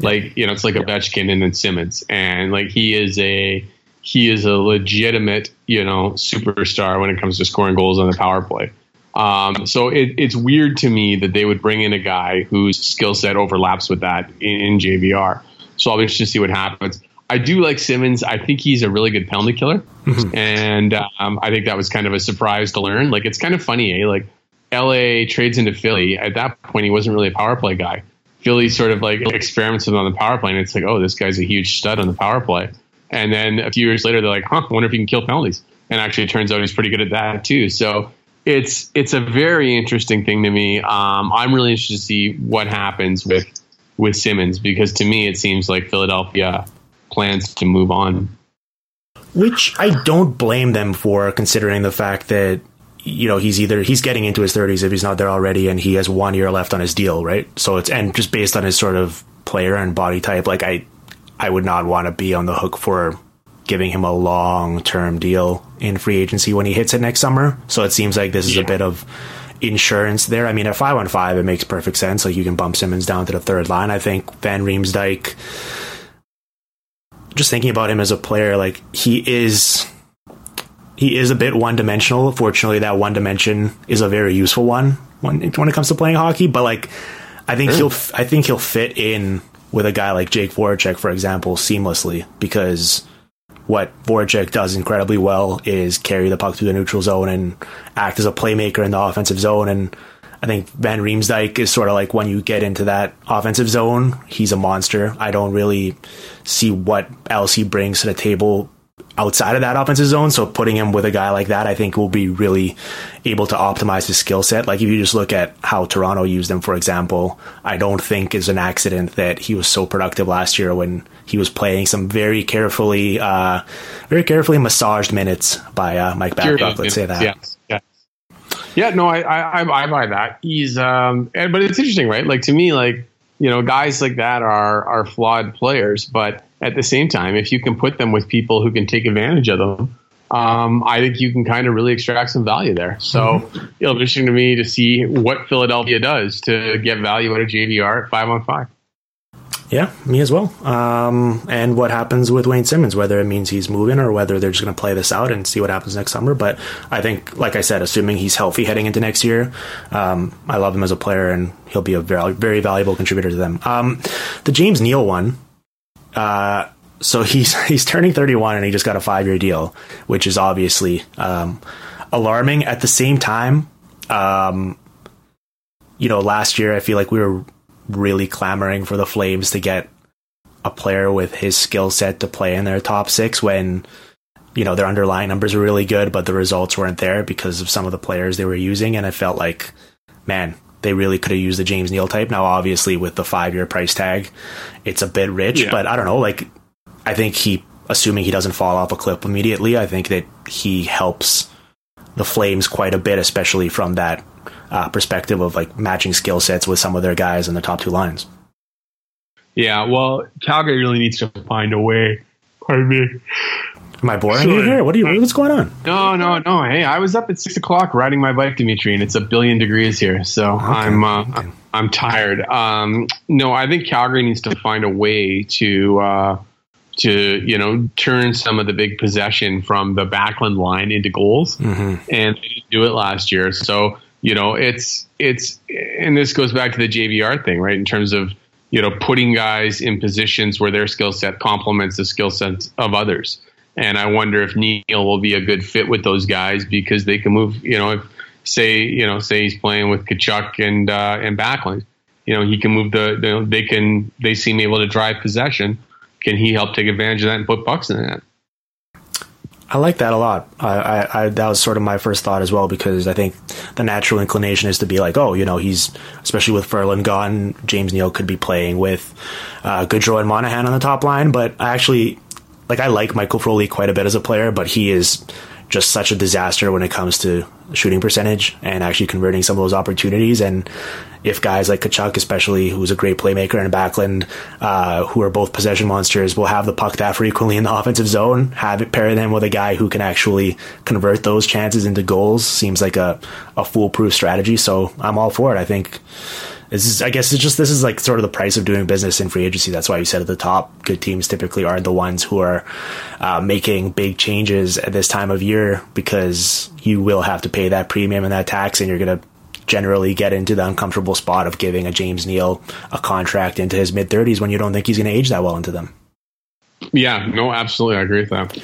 like you know it's like Ovechkin and then Simmonds, and like he is a he is a legitimate, you know, superstar when it comes to scoring goals on the power play. Um, so it, it's weird to me that they would bring in a guy whose skill set overlaps with that in, in, JVR. So I'll be interested to see what happens. I do like Simmonds. I think he's a really good penalty killer, mm-hmm. and um, I think that was kind of a surprise to learn. Like it's kind of funny, eh? Like LA trades into Philly. At that point, he wasn't really a power play guy. Philly sort of like experiments him on the power play, and it's like, oh, this guy's a huge stud on the power play. And then a few years later, they're like, huh, I wonder if he can kill penalties. And actually, it turns out he's pretty good at that too. So it's it's a very interesting thing to me. Um, I'm really interested to see what happens with with Simmonds because to me, it seems like Philadelphia plans to move on. Which I don't blame them for, considering the fact that you know he's either he's getting into his 30s if he's not there already, and he has one year left on his deal, right? So it's and just based on his sort of player and body type, like I I would not want to be on the hook for giving him a long term deal in free agency when he hits it next summer. So it seems like this is yeah. a bit of insurance there. I mean, at five on five, it makes perfect sense. Like you can bump Simmonds down to the third line. I think Van Riemsdyk. Just thinking about him as a player, like he is, he is a bit one dimensional. Fortunately, that one dimension is a very useful one when when it comes to playing hockey. But like, I think he'll, I think he'll fit in with a guy like Jake Voracek, for example, seamlessly because what Voracek does incredibly well is carry the puck through the neutral zone and act as a playmaker in the offensive zone. And I think Van Riemsdyk is sort of like when you get into that offensive zone, he's a monster. I don't really see what else he brings to the table outside of that offensive zone. So putting him with a guy like that, I think will be really able to optimize his skill set. Like if you just look at how Toronto used him, for example, I don't think is an accident that he was so productive last year when he was playing some very carefully, uh, very carefully massaged minutes by uh, Mike Babcock. Let's say that. Yeah. Yeah. No, I, I, I buy that. He's, um, and, but it's interesting, right? Like to me, like, you know, guys like that are, are flawed players, but at the same time, if you can put them with people who can take advantage of them, um, I think you can kind of really extract some value there. So mm-hmm. it'll be interesting to me to see what Philadelphia does to get value out of JVR at five on five. Yeah, me as well. Um, and what happens with Wayne Simmonds, whether it means he's moving or whether they're just going to play this out and see what happens next summer. But I think, like I said, assuming he's healthy heading into next year, um, I love him as a player and he'll be a very, very valuable contributor to them. Um, the James Neal one, Uh, so he's he's turning 31 and he just got a five year deal, which is obviously um, alarming. At the same time, um, you know, last year I feel like we were really clamoring for the Flames to get a player with his skill set to play in their top six when you know their underlying numbers were really good, but the results weren't there because of some of the players they were using, and I felt like, man, they really could have used the James Neal type. Now, obviously, with the five year price tag, it's a bit rich, yeah. but I don't know. Like, I think he, assuming he doesn't fall off a cliff immediately, I think that he helps the Flames quite a bit, especially from that uh, perspective of like matching skill sets with some of their guys in the top two lines. Yeah, well, Calgary really needs to find a way. Pardon me. Am I boring you here? What are you? What's going on? No, no, no. Hey, I was up at six o'clock riding my bike, Dimitri, and it's a billion degrees here, so okay. I'm uh, okay. I'm tired. Um, no, I think Calgary needs to find a way to uh, to you know turn some of the big possession from the Backlund line into goals, mm-hmm. and they didn't do it last year. So you know it's it's and this goes back to the JVR thing, right? In terms of you know putting guys in positions where their skill set complements the skill sets of others. And I wonder if Neal will be a good fit with those guys because they can move. You know, if say you know say he's playing with Tkachuk and uh, and Backlund, you know he can move the, the they can they seem able to drive possession. Can he help take advantage of that and put bucks in that? I like that a lot. I, I, I, that was sort of my first thought as well because I think the natural inclination is to be like, oh, you know, he's especially with Ferland gone, James Neal could be playing with uh, Gaudreau and Monahan on the top line. But I actually like I like Michael Frolik quite a bit as a player, but he is just such a disaster when it comes to shooting percentage and actually converting some of those opportunities. And if guys like Tkachuk, especially who's a great playmaker, and Backlund, uh, who are both possession monsters, will have the puck that frequently in the offensive zone, have it pair them with a guy who can actually convert those chances into goals seems like a, a foolproof strategy. So I'm all for it. I think this is, I guess, it's just this is like sort of the price of doing business in free agency. That's why you said at the top, good teams typically are the ones who are uh, making big changes at this time of year because you will have to pay that premium and that tax, and you're going to generally get into the uncomfortable spot of giving a James Neal a contract into his mid 30s when you don't think he's going to age that well into them. Yeah, no, absolutely. I agree with that.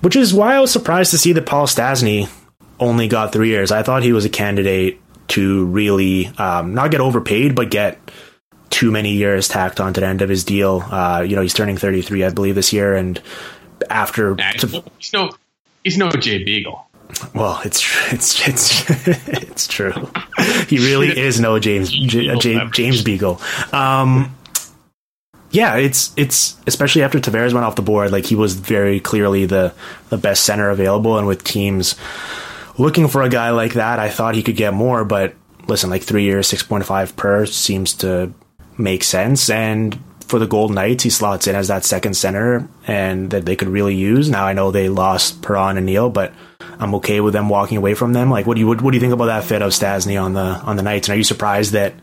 Which is why I was surprised to see that Paul Stastny only got three years. I thought he was a candidate to really um, not get overpaid, but get too many years tacked onto the end of his deal. Uh, you know, he's turning 33, I believe, this year, and after to, he's no he's no Jay Beagle. Well, it's it's it's it's true. He really is no James J, J, James Beagle. Um, yeah, it's it's especially after Tavares went off the board. Like he was very clearly the the best center available, and with teams looking for a guy like that, I thought he could get more, but listen, like three years, 6.5 per seems to make sense. And for the Golden Knights, he slots in as that second center and that they could really use. Now I know they lost Perron and Neal, but I'm okay with them walking away from them. Like, what do you what, what do you think about that fit of Stastny on the on the Knights? And are you surprised that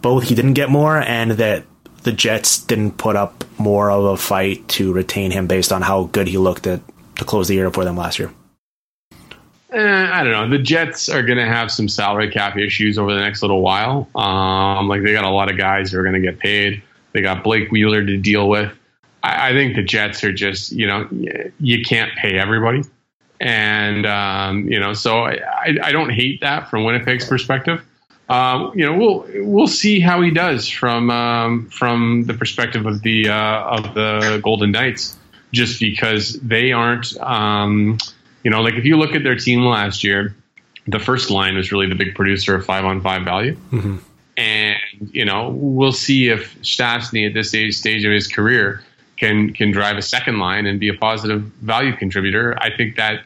both he didn't get more and that the Jets didn't put up more of a fight to retain him based on how good he looked at to close the year for them last year? Eh, I don't know. The Jets are going to have some salary cap issues over the next little while. Um, like they got a lot of guys who are going to get paid. They got Blake Wheeler to deal with. I, I think the Jets are just, you know, you can't pay everybody, and um, you know, so I, I don't hate that from Winnipeg's perspective. Um, you know, we'll we'll see how he does from um, from the perspective of the uh, of the Golden Knights, just because they aren't. Um, you know, like if you look at their team last year, the first line was really the big producer of five on five value. Mm-hmm. And, you know, we'll see if Stastny at this stage, stage of his career can can drive a second line and be a positive value contributor. I think that,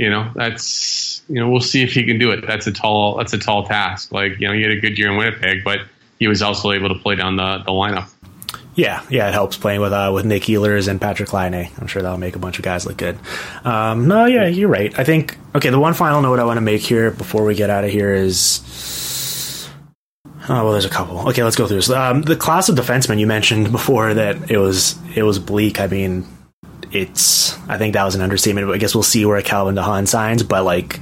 you know, that's you know, we'll see if he can do it. That's a tall that's a tall task. Like, you know, he had a good year in Winnipeg, but he was also able to play down the, the lineup. Yeah, yeah, it helps playing with uh, with Nick Ehlers and Patrick Laine. I'm sure that'll make a bunch of guys look good. Um, no, yeah, you're right. I think okay. The one final note I want to make here before we get out of here is oh well, there's a couple. Okay, let's go through this. Um, the class of defensemen you mentioned before that it was it was bleak. I mean, it's I think that was an understatement. But I guess we'll see where Calvin DeHaan signs. But like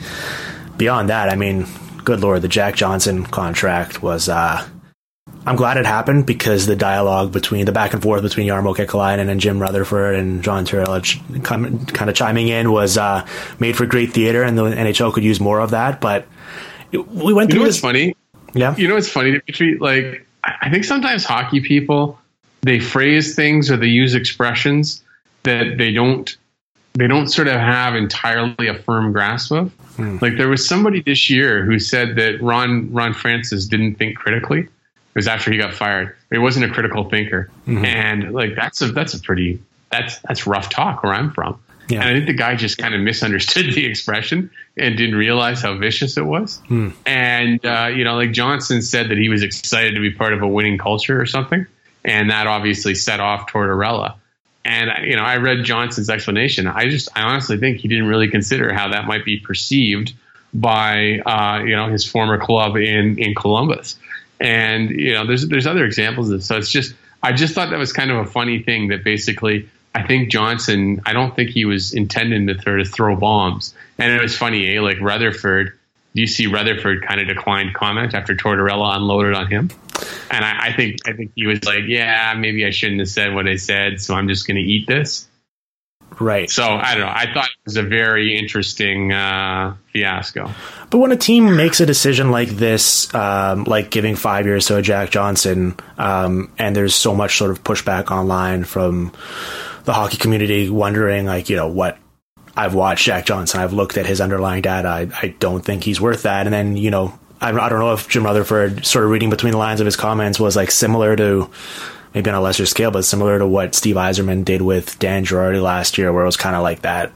beyond that, I mean, good lord, the Jack Johnson contract was. Uh, I'm glad it happened because the dialogue between the back and forth between Jarmo Kekalainen and Jim Rutherford and John Tyrrell kind of chiming in was uh, made for great theater, and the NHL could use more of that. But we went you through know this. what's funny? Yeah. You know what's funny, Dimitri? Like, I think sometimes hockey people they phrase things or they use expressions that they don't they don't sort of have entirely a firm grasp of. Hmm. Like there was somebody this year who said that Ron Ron Francis didn't think critically. It was after he got fired. He wasn't a critical thinker, Mm-hmm. and like that's a that's a pretty that's that's rough talk where I'm from. Yeah. And I think the guy just kind of misunderstood the expression and didn't realize how vicious it was. Hmm. And uh, you know, like Johnson said that he was excited to be part of a winning culture or something, and that obviously set off Tortorella. And you know, I read Johnson's explanation. I just, I honestly think he didn't really consider how that might be perceived by uh, you know his former club in in Columbus. And you know, there's there's other examples of so it's just I just thought that was kind of a funny thing that basically I think Johnson I don't think he was intending to sort of throw bombs. And it was funny, eh? Like Rutherford, you see Rutherford kind of declined comment after Tortorella unloaded on him? And I, I think I think he was like, yeah, maybe I shouldn't have said what I said, so I'm just going to eat this. Right. So I don't know. I thought it was a very interesting uh, fiasco. But when a team makes a decision like this, um, like giving five years to a Jack Johnson, um, and there's so much sort of pushback online from the hockey community wondering, like, you know, what I've watched Jack Johnson, I've looked at his underlying data, I, I don't think he's worth that. And then, you know, I, I don't know if Jim Rutherford, sort of reading between the lines of his comments, was like similar to maybe on a lesser scale, but similar to what Steve Yzerman did with Dan Girardi last year, where it was kind of like that,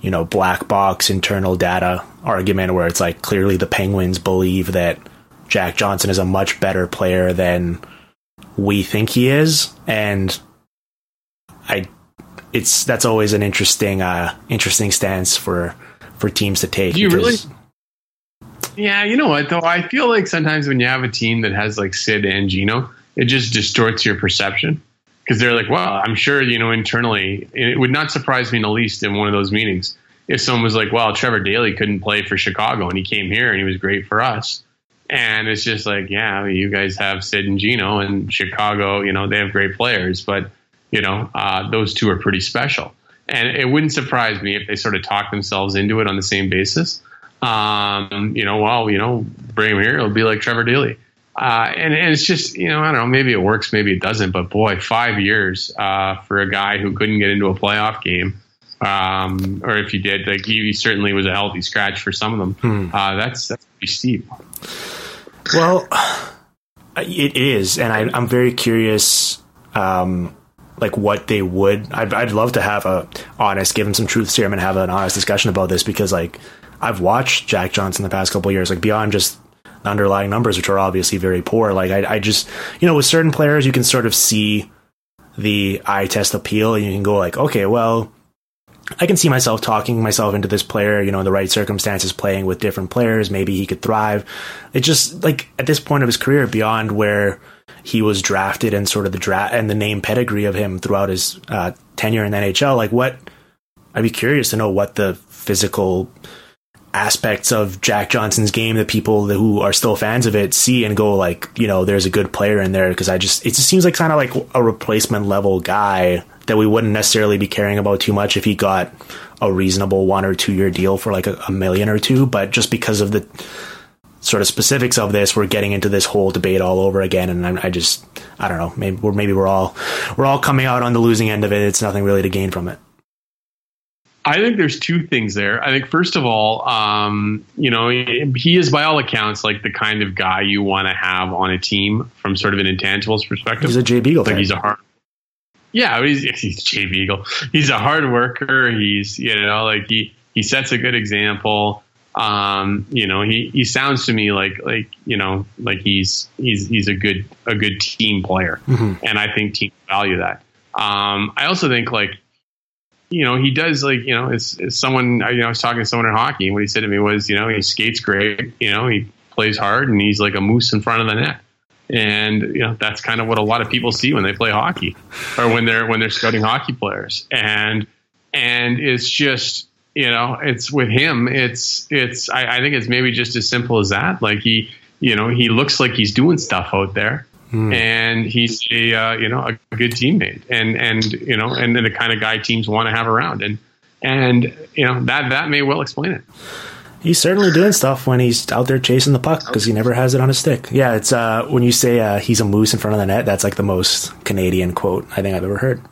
you know, black box internal data argument where it's like clearly the Penguins believe that Jack Johnson is a much better player than we think he is. And I, it's, that's always an interesting, uh, interesting stance for, for teams to take. Do you really? Yeah, you know what though? I feel like sometimes when you have a team that has like Sid and Gino, it just distorts your perception because they're like, well, I'm sure you know internally. It would not surprise me in the least in one of those meetings if someone was like, well, Trevor Daley couldn't play for Chicago and he came here and he was great for us. And it's just like, yeah, you guys have Sid and Gino and Chicago, you know, they have great players, but you know, uh, those two are pretty special. And it wouldn't surprise me if they sort of talk themselves into it on the same basis. Um, you know, well, you know, bring him here, it'll be like Trevor Daley. Uh, and, and it's just, you know, I don't know, maybe it works, maybe it doesn't, but boy, five years uh, for a guy who couldn't get into a playoff game, um, or if he did, like he, he certainly was a healthy scratch for some of them. Uh, that's that's pretty steep. Well, it is, and I, I'm very curious, um, like what they would. I'd, I'd love to have a honest, give him some truth serum, and have an honest discussion about this because, like, I've watched Jack Johnson the past couple years, like beyond just the underlying numbers, which are obviously very poor. Like, I, I just, you know, with certain players, you can sort of see the eye test appeal, and you can go like, okay, well. I can see myself talking myself into this player, you know, in the right circumstances, playing with different players. Maybe he could thrive. It just like at this point of his career, beyond where he was drafted and sort of the draft and the name pedigree of him throughout his uh, tenure in the NHL. Like, what I'd be curious to know what the physical aspects of Jack Johnson's game that people who are still fans of it see and go like, you know, there's a good player in there because I just it just seems like kind of like a replacement level guy that we wouldn't necessarily be caring about too much if he got a reasonable one or two year deal for like a, a million or two, but just because of the sort of specifics of this, we're getting into this whole debate all over again, and I, I just I don't know, maybe we're maybe we're all we're all coming out on the losing end of it. It's nothing really to gain from it. I think there's two things there. I think first of all, um, you know, he is by all accounts like the kind of guy you want to have on a team from sort of an intangibles perspective. He's a Jay Beagle. like fan. he's a hard. Yeah, he's he's Jay Beagle. He's a hard worker. He's you know like he he sets a good example. Um, you know, he, he sounds to me like like you know like he's he's he's a good a good team player, and I think teams value that. Um, I also think like you know he does like you know it's, it's someone you know I was talking to someone in hockey, and what he said to me was you know he skates great, you know he plays hard, and he's like a moose in front of the net. And you know that's kind of what a lot of people see when they play hockey or when they're when they're scouting hockey players. And and it's just you know it's with him it's it's I, I think it's maybe just as simple as that like he you know he looks like he's doing stuff out there mm. and he's a uh, you know a good teammate, and and you know and the kind of guy teams want to have around, and and you know that that may well explain it. He's certainly doing stuff when he's out there chasing the puck because he never has it on his stick. Yeah, it's uh, when you say uh, he's a moose in front of the net, that's like the most Canadian quote I think I've ever heard.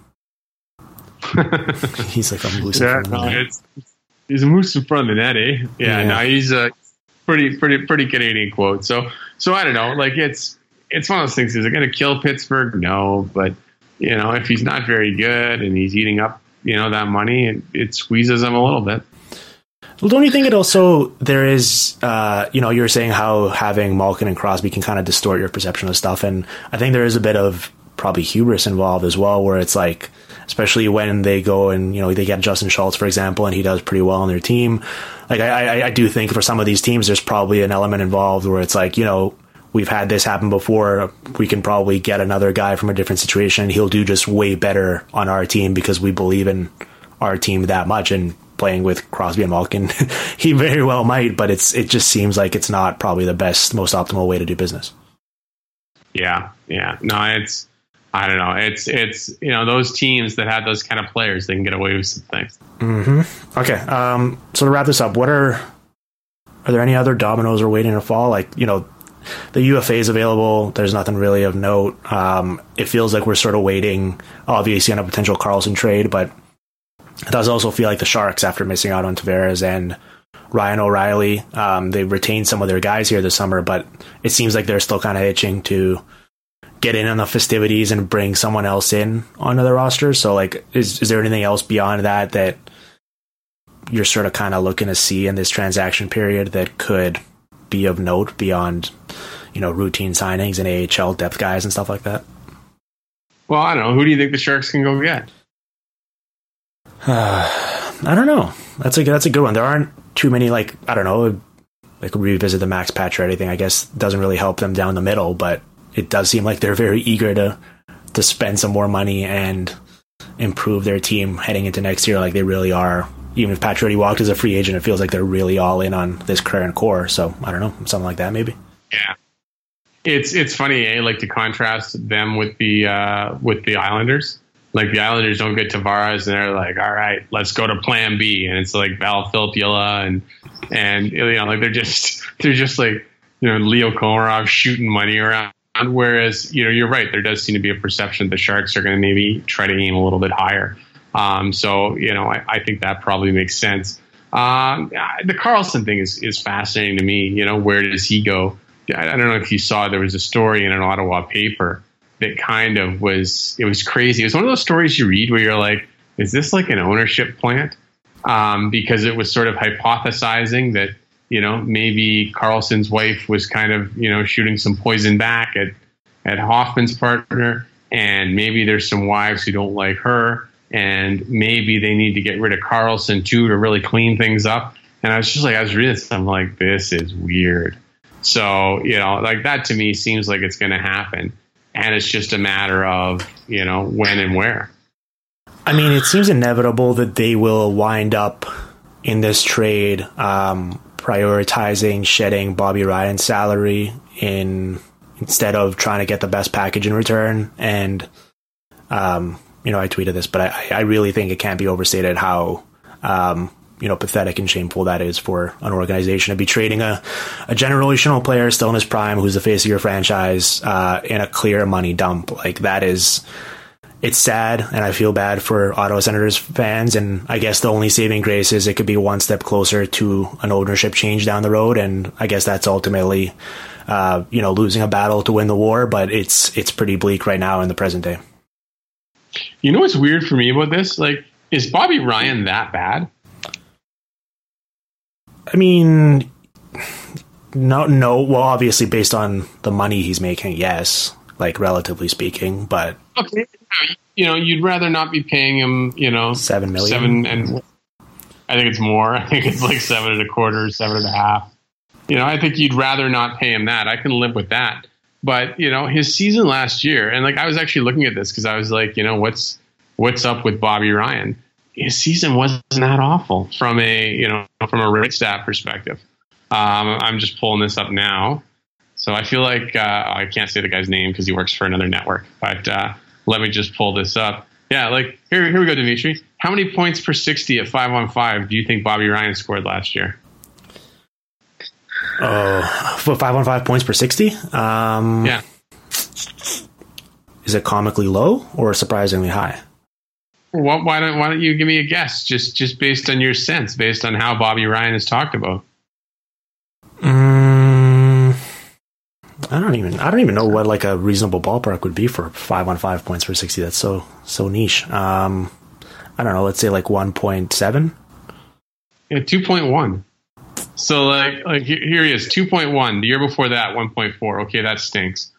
he's like a moose yeah, in front of the net. He's a moose in front of the net, eh? Yeah, yeah. no, he's a pretty, pretty, pretty Canadian quote. So, so I don't know. Like it's it's one of those things. Is it going to kill Pittsburgh? No, but you know, if he's not very good and he's eating up, you know, that money, it, it squeezes him a little bit. Well, don't you think it also there is, uh, you know, you were saying how having Malkin and Crosby can kind of distort your perception of stuff, and I think there is a bit of probably hubris involved as well, where it's like, especially when they go and you know they get Justin Schultz, for example, and he does pretty well on their team. Like I, I, I do think for some of these teams, there's probably an element involved where it's like, you know, we've had this happen before. We can probably get another guy from a different situation. He'll do just way better on our team because we believe in our team that much. And playing with Crosby and Malkin, he very well might, but it's it just seems like it's not probably the best, most optimal way to do business. Yeah, yeah, no, it's I don't know, it's it's you know those teams that have those kind of players, they can get away with some things. Mm-hmm. Okay, um, so to wrap this up, what are are there any other dominoes are waiting to fall? Like you know, the UFA is available. There's nothing really of note. Um, it feels like we're sort of waiting, obviously, on a potential Karlsson trade, but it does also feel like the Sharks, after missing out on Tavares and Ryan O'Reilly, um, they retained some of their guys here this summer, but it seems like they're still kind of itching to get in on the festivities and bring someone else in onto the roster. So, like, is is there anything else beyond that that you're sort of kind of looking to see in this transaction period that could be of note beyond, you know, routine signings and AHL depth guys and stuff like that? Well, I don't know. Who do you think the Sharks can go get? Uh, I don't know. That's a that's a good one. There aren't too many like I don't know. Like revisit the Max Patch or anything. I guess doesn't really help them down the middle, but it does seem like they're very eager to to spend some more money and improve their team heading into next year. Like they really are. Even if Pacioretty walked as a free agent, it feels like they're really all in on this current core. So I don't know, something like that maybe. Yeah, it's it's funny, eh? Like to contrast them with the uh, with the Islanders like the Islanders don't get Tavares, and they're like, all right, let's go to Plan B, and it's like Val Filppula and and you know like they're just they're just like you know Leo Komarov shooting money around. Whereas you know you're right, there does seem to be a perception that the Sharks are going to maybe try to aim a little bit higher. Um, so you know I, I, think that probably makes sense. Um, the Karlsson thing is is fascinating to me. You know where does he go? I, I don't know if you saw there was a story in an Ottawa paper that kind of was it was crazy. It was one of those stories you read where you're like, is this like an ownership plant? Um, because it was sort of hypothesizing that you know maybe Karlsson's wife was kind of you know shooting some poison back at at Hoffman's partner, and maybe there's some wives who don't like her, and maybe they need to get rid of Carlson too to really clean things up. And I was just like, I was reading this, I'm like, this is weird. So you know, like that to me seems like it's going to happen and it's just a matter of you know when and where. I mean, it seems inevitable that they will wind up in this trade um, prioritizing shedding Bobby Ryan's salary in instead of trying to get the best package in return. And um, you know, I tweeted this, but I, I really think it can't be overstated how um, you know pathetic and shameful that is for an organization to be trading a, a generational player still in his prime who's the face of your franchise uh, in a clear money dump like that is it's sad and I feel bad for Ottawa Senators fans and I guess the only saving grace is it could be one step closer to an ownership change down the road and I guess that's ultimately uh, you know losing a battle to win the war but it's it's pretty bleak right now in the present day. You know what's weird for me about this like is Bobby Ryan that bad? I mean, no, no. Well, obviously, based on the money he's making, yes, like relatively speaking. But okay, you know, you'd rather not be paying him, you know, seven million, seven, and I think it's more. I think it's like seven and a quarter, seven and a half. You know, I think you'd rather not pay him that. I can live with that. But you know, his season last year, and like I was actually looking at this because I was like, you know, what's what's up with Bobby Ryan? his season wasn't that awful from a you know from a rate stat perspective. Um, I'm just pulling this up now. So I feel like uh, I can't say the guy's name because he works for another network. But uh, let me just pull this up. Yeah, like here, here we go, Dmitry. How many points per sixty at five on five do you think Bobby Ryan scored last year? Oh, for five on five points per sixty. Um, Yeah, is it comically low or surprisingly high? Why, why don't Why don't you give me a guess, just just based on your sense, based on how Bobby Ryan is talked about? I don't even. I don't even know what like a reasonable ballpark would be for five on five points for sixty. That's so so niche. Um, I don't know. Let's say like one point seven. Yeah, two point one. So like like here he is, two point one. The year before that, one point four. Okay, that stinks.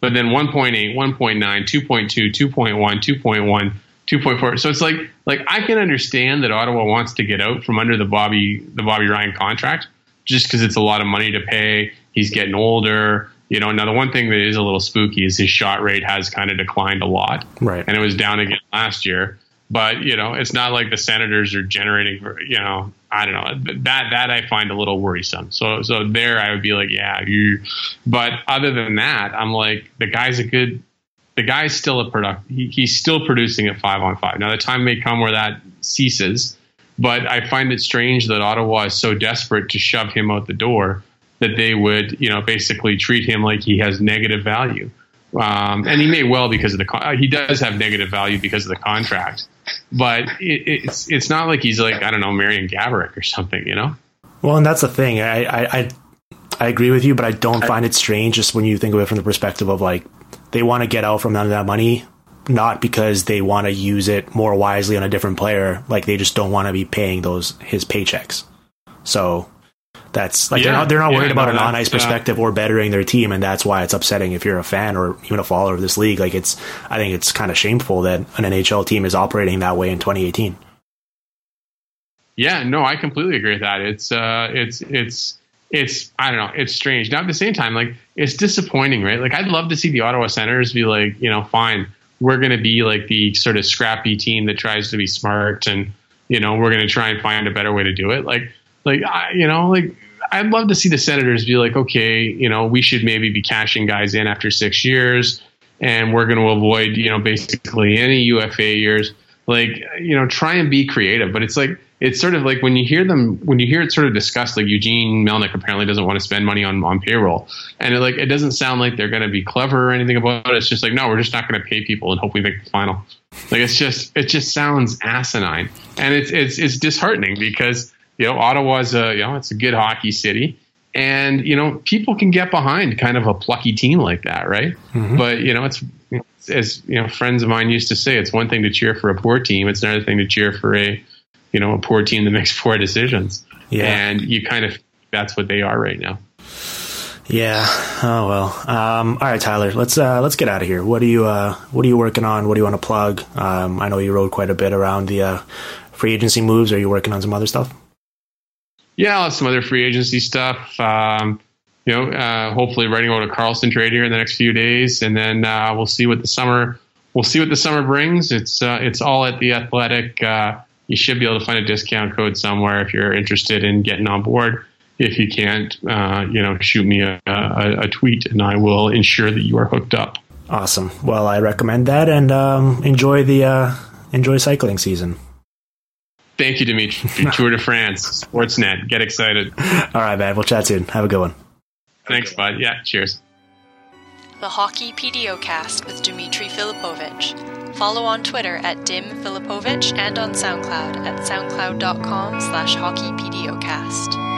But then 1.8, 1.9, 2.2, 2.1, 2.1, 2.4. So it's like like I can understand that Ottawa wants to get out from under the Bobby the Bobby Ryan contract just because it's a lot of money to pay. He's getting older. You know, now the one thing that is a little spooky is his shot rate has kind of declined a lot. Right. And it was down again last year. But, you know, it's not like the Senators are generating, you know, I don't know. That that I find a little worrisome. So so there I would be like, yeah, you but other than that, I'm like the guy's a good the guy's still a product he, he's still producing at 5 on 5. Now the time may come where that ceases, but I find it strange that Ottawa is so desperate to shove him out the door that they would, you know, basically treat him like he has negative value. Um, and he may well because of the con- he does have negative value because of the contract, but it, it's it's not like he's like I don't know Marian Gaborik or something, you know. Well, and that's the thing. I, I, I, I agree with you, but I don't find it strange just when you think of it from the perspective of like they want to get out from none of that money, not because they want to use it more wisely on a different player. Like they just don't want to be paying those his paychecks. So that's like they're not they're not yeah, worried about no, an on ice perspective or bettering their team, and that's why it's upsetting if you're a fan or even a follower of this league. Like it's I think it's kind of shameful that an NHL team is operating that way in 2018. Yeah, no, I completely agree with that. It's uh, it's it's it's I don't know, it's strange. Now at the same time, like it's disappointing, right? Like I'd love to see the Ottawa Senators be like, you know, fine, we're going to be like the sort of scrappy team that tries to be smart, and you know, we're going to try and find a better way to do it. Like, like I, you know, like I'd love to see the Senators be like, okay, you know, we should maybe be cashing guys in after six years, and we're going to avoid, you know, basically any UFA years. Like, you know, try and be creative, but it's like it's sort of like when you hear them when you hear it sort of discussed like Eugene Melnyk apparently doesn't want to spend money on, on payroll. And it, like it doesn't sound like they're going to be clever or anything about it. It's just like no we're just not going to pay people and hope we make the final. Like it's just it just sounds asinine. And it's it's it's disheartening because you know Ottawa's a you know it's a good hockey city and you know people can get behind kind of a plucky team like that right but you know it's as you know friends of mine used to say it's one thing to cheer for a poor team it's another thing to cheer for a you know a poor team that makes poor decisions Yeah. and you kind of that's what they are right now Yeah. Oh well. Um, all right, Tyler. Let's uh, let's get out of here. What are you uh, What are you working on? What do you want to plug? Um, I know you wrote quite a bit around the uh, free agency moves. Are you working on some other stuff? Yeah, some other free agency stuff. Um, you know, uh, hopefully writing about a Karlsson trade here in the next few days, and then uh, we'll see what the summer we'll see what the summer brings. It's uh, it's all at the Athletic. Uh, you should be able to find a discount code somewhere if you're interested in getting on board. If you can't, uh, you know, shoot me a, a, a tweet, and I will ensure that you are hooked up. Awesome. Well, I recommend that, and um, enjoy the uh, enjoy cycling season. Thank you, Dmitry. Tour de France, Sportsnet. Get excited. All right, man. We'll chat soon. Have a good one. Thanks, bud. Yeah, cheers. The Hockey PDOcast with Dmitry Filipovich. Follow on Twitter at Dim Filipovich and on SoundCloud at soundcloud.com slash hockeypdocast.